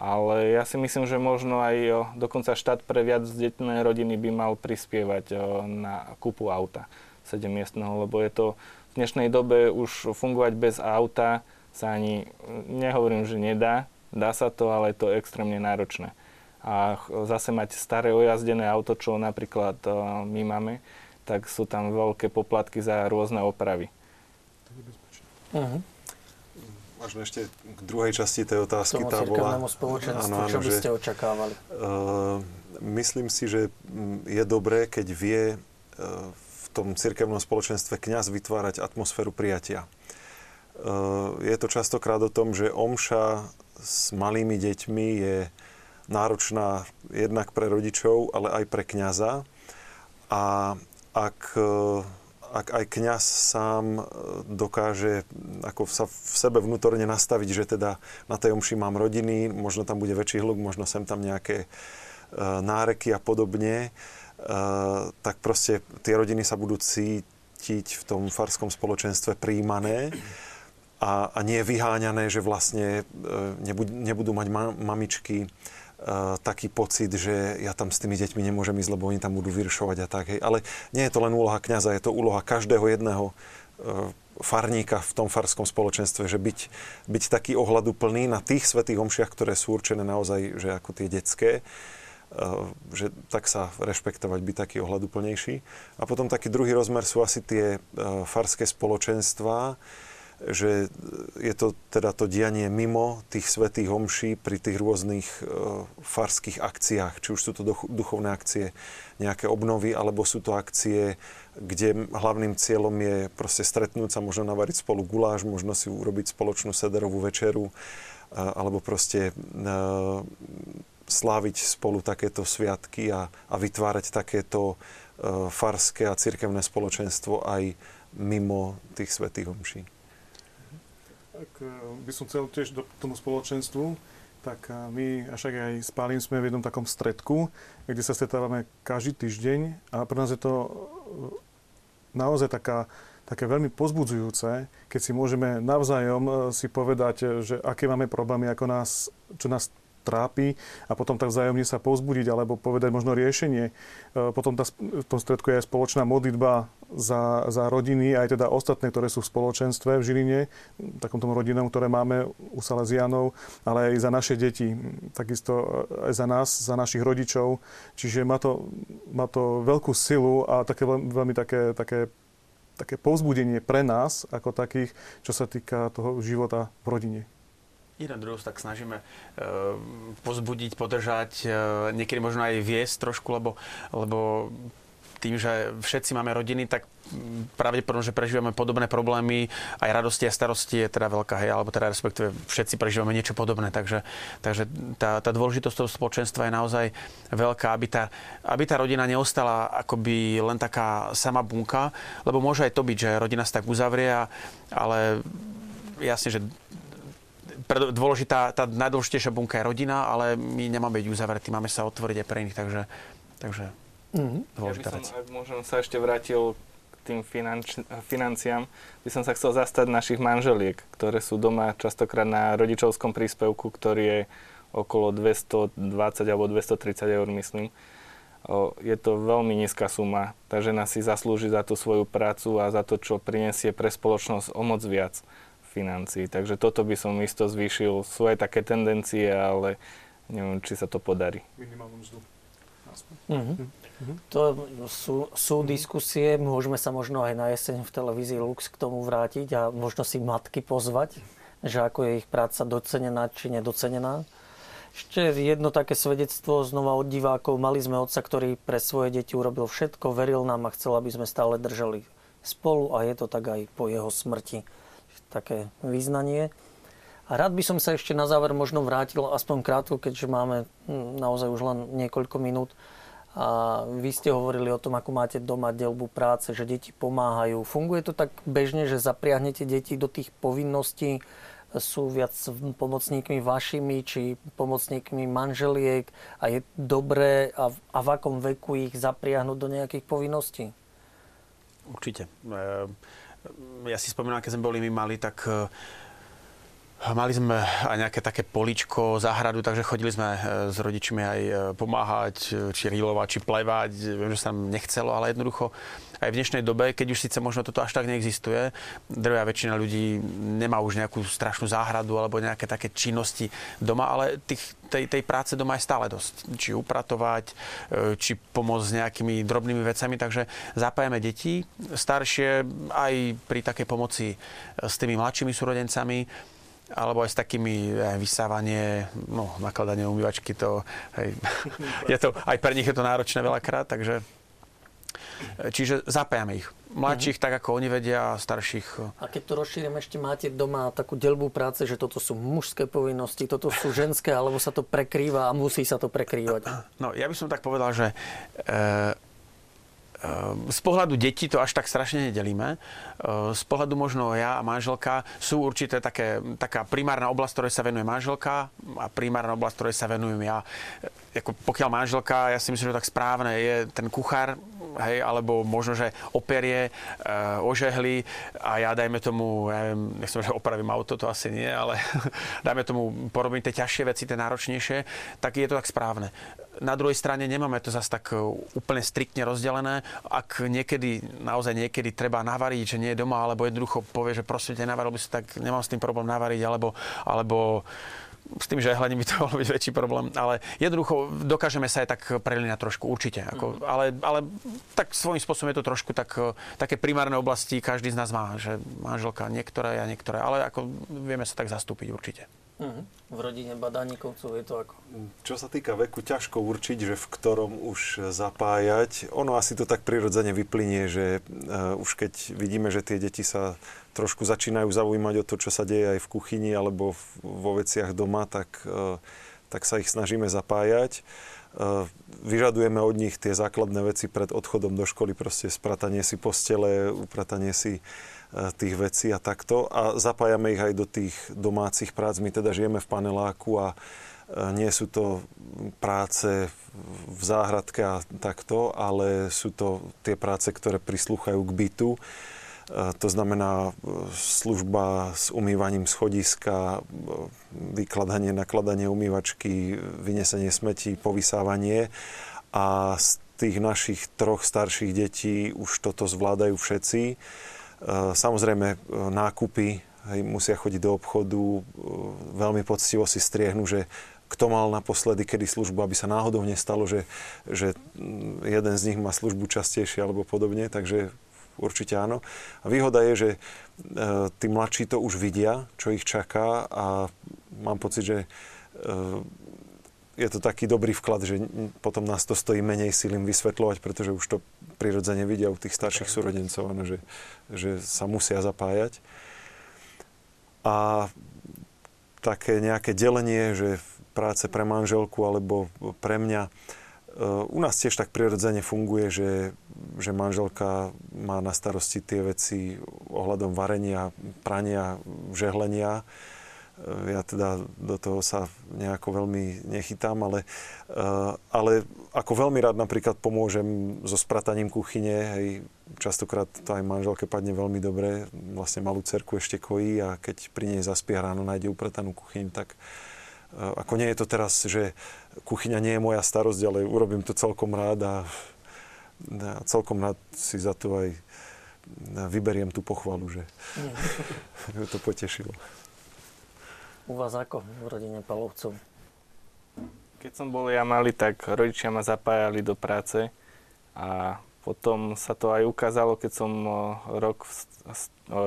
Ale ja si myslím, že možno aj o, dokonca štát pre viacdetné rodiny by mal prispievať o, na kúpu auta 7-miestneho, lebo je to v dnešnej dobe už fungovať bez auta sa ani, nehovorím, že nedá, dá sa to, ale je to extrémne náročné. A zase mať staré ojazdené auto, čo napríklad o, my máme, tak sú tam veľké poplatky za rôzne opravy. Mhm. Možno ešte k druhej časti tej K otázky. tomu Tá bola, spoločenstvu, áno, áno, čo by ste očakávali? Uh, myslím si, že mm, je dobré, keď vie uh, v tom cirkevnom spoločenstve kňaz vytvárať atmosféru prijatia. Uh, je to častokrát o tom, že omša s malými deťmi je náročná jednak pre rodičov, ale aj pre kňaza. A ak, uh, ak aj kňaz sám uh, dokáže ako sa v sebe vnútorne nastaviť, že teda na tej omši mám rodiny, možno tam bude väčší hluk, možno sem tam nejaké uh, náreky a podobne, uh, tak proste tie rodiny sa budú cítiť v tom farskom spoločenstve príjmané a, a nie vyháňané, že vlastne nebudú, mať ma, mamičky taký pocit, že ja tam s tými deťmi nemôžem ísť, lebo oni tam budú vyršovať a tak. Hej. Ale nie je to len úloha kňaza, je to úloha každého jedného uh, farníka v tom farskom spoločenstve, že byť, byť taký ohľaduplný na tých svetých omšiach, ktoré sú určené naozaj, že ako tie detské, uh, že tak sa rešpektovať, byť taký ohľaduplnejší. A potom taký druhý rozmer sú asi tie uh, farské spoločenstvá, že je to teda to dianie mimo tých svetých homší pri tých rôznych e, farských akciách, či už sú to duch- duchovné akcie, nejaké obnovy, alebo sú to akcie, kde hlavným cieľom je proste stretnúť sa, možno navariť spolu guláš, možno si urobiť spoločnú sederovú večeru, e, alebo proste e, sláviť spolu takéto sviatky a, a vytvárať takéto e, farské a cirkevné spoločenstvo aj mimo tých svetých homší. Ak e, by som chcel tiež do tomu spoločenstvu, tak e, my, a však aj s Pálim sme v jednom takom stredku, kde sa stretávame každý týždeň a pre nás je to e, naozaj taká, také veľmi pozbudzujúce, keď si môžeme navzájom si povedať, že aké máme problémy, ako nás, čo nás trápi a potom tak vzájomne sa povzbudiť alebo povedať možno riešenie. E, Potom tá, v tom stredku je aj spoločná modlitba za, za rodiny, aj teda ostatné, ktoré sú v spoločenstve v Žiline, takom tom rodinom, ktoré máme u Salesianov, ale aj za naše deti, takisto aj za nás, za našich rodičov. Čiže má to, má to veľkú silu a také veľmi také, také také povzbudenie pre nás ako takých, čo sa týka toho života v rodine. Jeden druhú sa tak snažíme e, pozbudiť, podržať, e, niekedy možno aj viesť trošku, lebo, lebo tým, že všetci máme rodiny, tak pravdepodobne, že prežívame podobné problémy, aj radosti a starosti je teda veľká, hej, alebo teda respektíve všetci prežívame niečo podobné, takže, takže tá, tá dôležitosť toho spoločenstva je naozaj veľká, aby tá, aby tá rodina neostala akoby len taká sama bunka, lebo môže aj to byť, že rodina sa tak uzavrie, ale jasne, že dôležitá, tá najdôležitejšia bunka je rodina, ale my nemáme byť uzavretí, máme sa otvoriť aj pre iných, takže, takže Mhm. Ja by dôležitá som, vec. ak môžem sa ešte vrátil k tým finanč, financiám, by som sa chcel zastať našich manželiek, ktoré sú doma častokrát na rodičovskom príspevku, ktorý je okolo 220 alebo 230 eur, myslím. O, je to veľmi nízka suma. Tá žena si zaslúži za tú svoju prácu a za to, čo prinesie pre spoločnosť o moc viac financií. Takže toto by som isto zvýšil. Sú aj také tendencie, ale neviem, či sa to podarí. Minimálnu mzdu. Aspoň. Mhm. To sú, sú diskusie, môžeme sa možno aj na jeseň v televízii Lux k tomu vrátiť a možno si matky pozvať, že ako je ich práca docenená či nedocenená. Ešte jedno také svedectvo znova od divákov. Mali sme otca, ktorý pre svoje deti urobil všetko, veril nám a chcel, aby sme stále držali spolu a je to tak aj po jeho smrti. Také význanie. A rád by som sa ešte na záver možno vrátil, aspoň krátko, keďže máme hm, naozaj už len niekoľko minút. A vy ste hovorili o tom, ako máte doma delbu práce, že deti pomáhajú. Funguje to tak bežne, že zapriahnete deti do tých povinností, sú viac pomocníkmi vašimi, či pomocníkmi manželiek a je dobré a v, a v akom veku ich zapriahnuť do nejakých povinností? Určite. Ehm, Ja si spomínam, keď sme boli my mali, tak e, mali sme aj nejaké také poličko, záhradu, takže chodili sme e, s rodičmi aj e, pomáhať, či rilovať, či plevať. Viem, že sa nám nechcelo, ale jednoducho aj v dnešnej dobe, keď už síce možno toto až tak neexistuje, drvia väčšina ľudí nemá už nejakú strašnú záhradu alebo nejaké také činnosti doma, ale tých, tej, tej práce doma je stále dosť. Či upratovať, e, či pomôcť s nejakými drobnými vecami, takže zapájame deti staršie aj pri takej pomoci s tými mladšími súrodencami alebo aj s takými eh, vysávanie, no, nakladanie umývačky, to, hej, je to, aj pre nich je to náročné veľakrát, takže čiže zapájame ich. Mladších tak, ako oni vedia, a starších A keď to rozšírim, ešte máte doma takú delbu práce, že toto sú mužské povinnosti, toto sú ženské, alebo sa to prekrýva a musí sa to prekrývať. No, ja by som tak povedal, že e, z pohľadu detí to až tak strašne nedelíme. E, Z pohľadu možno ja a manželka sú určité také, taká primárna oblasť, ktorej sa venuje manželka a primárna oblasť, ktorej sa venujem ja. E, Ako pokiaľ manželka, ja si myslím, že tak správne je ten kuchár, hej, alebo možno, že operie, e, ožehli a ja dajme tomu, ja neviem, nechcem, že opravím auto, to asi nie, ale dajme tomu porobím tie ťažšie veci, tie náročnejšie, tak je to tak správne. Na druhej strane nemáme to zase tak e, úplne striktne rozdelené. Ak niekedy, naozaj niekedy treba navariť, že nie je doma, alebo jednoducho povie, že prosím ťa, navaril by si, tak nemám s tým problém navariť, alebo, alebo s tým žehlením by to mohol byť väčší problém, ale jednoducho dokážeme sa aj tak preliňať trošku, určite. Ako, ale, ale tak svojím spôsobom je to trošku tak, e, také primárne oblasti, každý z nás má, že manželka niektoré a niektoré, ale ako vieme sa tak zastúpiť určite. Mhm. V rodine badánikovcov je to ako? Čo sa týka veku, ťažko určiť, že v ktorom už zapájať. Ono asi to tak prirodzene vyplynie, že uh, už keď vidíme, že tie deti sa trošku začínajú zaujímať o to, čo sa deje aj v kuchyni alebo vo veciach doma, tak, uh, tak sa ich snažíme zapájať. vyžadujeme od nich tie základné veci pred odchodom do školy, proste spratanie si postele, upratanie si e, tých vecí a takto. A zapájame ich aj do tých domácich prác. My teda žijeme v paneláku a e, nie sú to práce v záhradke a takto, ale sú to tie práce, ktoré prislúchajú k bytu. E, To znamená služba s umývaním schodiska, vykladanie, nakladanie umývačky, vynesenie smetí, povysávanie. A z tých našich troch starších detí už toto zvládajú všetci. Samozrejme nákupy, hej, musia chodiť do obchodu, veľmi poctivo si striehnú, že kto mal naposledy kedy službu, aby sa náhodou nestalo, že, že jeden z nich má službu častejšie alebo podobne, takže určite áno. A výhoda je, že tí mladší to už vidia, čo ich čaká a mám pocit, že je to taký dobrý vklad, že potom nás to stojí menej síl im vysvetľovať, pretože už to prirodzene vidia u tých starších súrodencov, áno, že, že sa musia zapájať. A také nejaké delenie, že práce pre manželku alebo pre mňa, u nás tiež tak prirodzene funguje, že, že manželka má na starosti tie veci ohľadom varenia, prania, žehlenia. Ja teda do toho sa nejako veľmi nechytám, ale, ale ako veľmi rád napríklad pomôžem so sprataním kuchyne. Hej, častokrát to aj manželke padne veľmi dobre. Vlastne malú cerku ešte kojí a keď pri nej zaspia ráno, nájde upratanú kuchyň, tak ako nie je to teraz, že kuchyňa nie je moja starosť, ale urobím to celkom rád a, a celkom rád si za to aj vyberiem tú pochvalu, že to potešilo. U vás ako v rodine Palovcov? Keď som bol ja malý, tak rodičia ma zapájali do práce a potom sa to aj ukázalo, keď som rok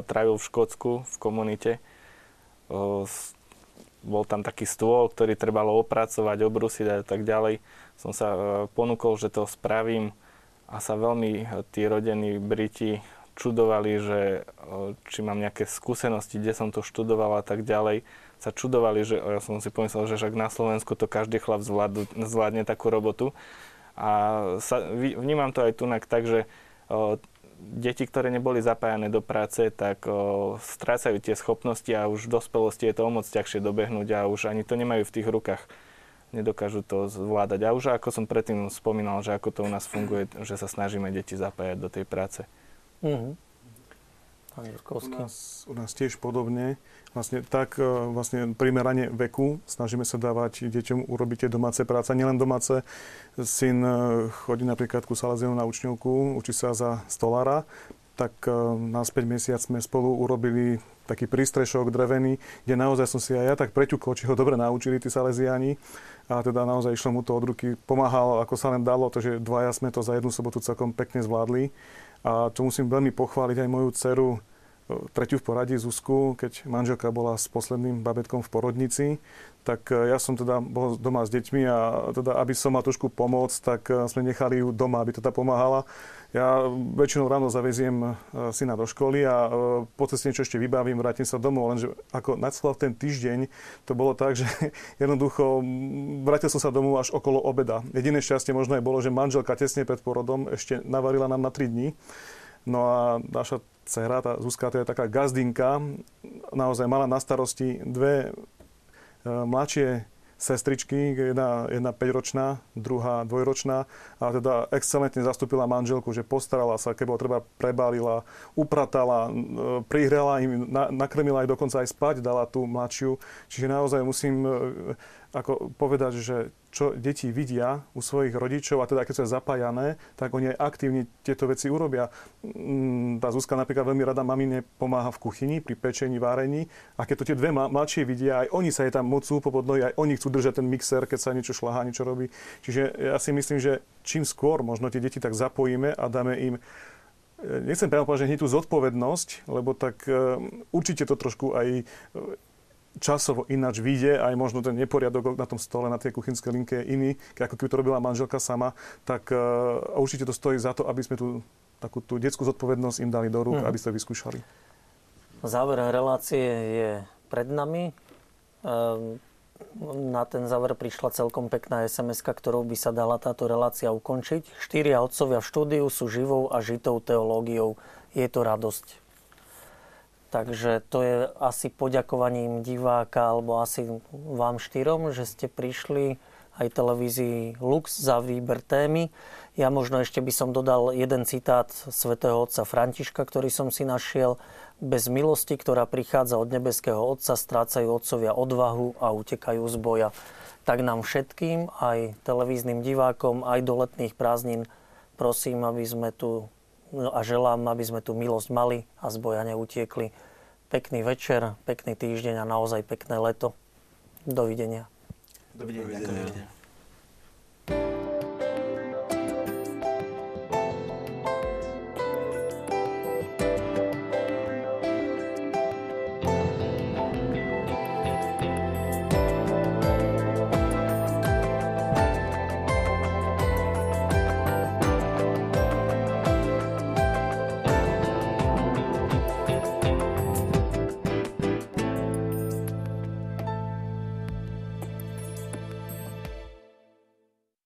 trávil v Škótsku v komunite. Bol tam taký stôl, ktorý trebalo opracovať, obrusiť a tak ďalej. Som sa ponúkol, že to spravím a sa veľmi tí rodení Briti čudovali, že či mám nejaké skúsenosti, kde som to študoval a tak ďalej sa čudovali, že ja som si pomyslel, že však na Slovensku to každý chlap zvládne, zvládne takú robotu. A sa, vnímam to aj tunak tak, že o, deti, ktoré neboli zapájane do práce, tak o, strácajú tie schopnosti a už v dospelosti je to o moc ťažšie dobehnúť a už ani to nemajú v tých rukách. Nedokážu to zvládať. A už ako som predtým spomínal, že ako to u nás funguje, že sa snažíme deti zapájať do tej práce. Mm-hmm. Pán U nás, u nás tiež podobne. Vlastne tak e, vlastne primerane veku snažíme sa dávať deťom urobiť tie domáce práce. Nielen domáce. Syn e, chodí napríklad ku Salesianu na učňovku, učí sa za stolára. Tak e, na 5 mesiac sme spolu urobili taký prístrešok drevený, kde naozaj som si aj ja tak preťukol, či ho dobre naučili tí Salesiani. A teda naozaj išlo mu to od ruky. Pomáhal, ako sa len dalo, takže dvaja sme to za jednu sobotu celkom pekne zvládli. A to musím veľmi pochváliť aj moju dceru, e, tretiu v poradí Zuzku, keď manželka bola s posledným babetkom v porodnici, tak e, ja som teda bol doma s deťmi a teda, aby som mal trošku pomôcť, tak e, sme nechali ju doma, aby teda pomáhala. Ja väčšinou ráno zaveziem syna do školy a po ceste niečo ešte vybavím, vrátim sa domov, lenže ako nadslal ten týždeň, to bolo tak, že jednoducho vrátil som sa domov až okolo obeda. Jediné šťastie možno aj bolo, že manželka tesne pred porodom ešte navarila nám na 3 dní. No a naša dcera, tá Zuzka, to je taká gazdinka, naozaj mala na starosti dve mladšie sestričky, jedna, jedna 5-ročná, druhá dvojročná a teda excelentne zastúpila manželku, že postarala sa, keď bolo treba, prebálila, upratala, prihrela im, na, nakrmila aj dokonca aj spať, dala tú mladšiu. Čiže naozaj musím ako povedať, že čo deti vidia u svojich rodičov a teda keď sú zapájané, tak oni aj aktívne tieto veci urobia. Mm, tá Zuzka napríklad veľmi rada mamine pomáha v kuchyni pri pečení, várení a keď to tie dve mladšie vidia, aj oni sa jej tam mocú popod nohy, aj oni chcú držať ten mixer, keď sa niečo šľahá, niečo robí. Čiže ja si myslím, že čím skôr možno tie deti tak zapojíme a dáme im e, nechcem priamo povedať, že hneď tú zodpovednosť, lebo tak e, určite to trošku aj e, časovo ináč vyjde, aj možno ten neporiadok na tom stole, na tej kuchynskej linke je iný, ako keby to robila manželka sama, tak uh, určite to stojí za to, aby sme tú takú tú detskú zodpovednosť im dali do rúk, hmm. aby ste vyskúšali. Záver relácie je pred nami. Um, na ten záver prišla celkom pekná sms ktorou by sa dala táto relácia ukončiť. Štyria otcovia v štúdiu sú živou a žitou teológiou. Je to radosť. Takže to je asi poďakovaním diváka, alebo asi vám štyrom, že ste prišli aj televízii Lux za výber témy. Ja možno ešte by som dodal jeden citát svätého otca Františka, ktorý som si našiel. Bez milosti, ktorá prichádza od nebeského Otca, strácajú otcovia odvahu a utekajú z boja. Tak nám všetkým, aj televíznym divákom, aj do letných prázdnin, prosím, aby sme tu no a želám, aby sme tu milosť mali a z boja neutiekli. Pekný večer, pekný týždeň a naozaj pekné leto. Dovidenia. Dovidenia. Dovidenia. Dovidenia.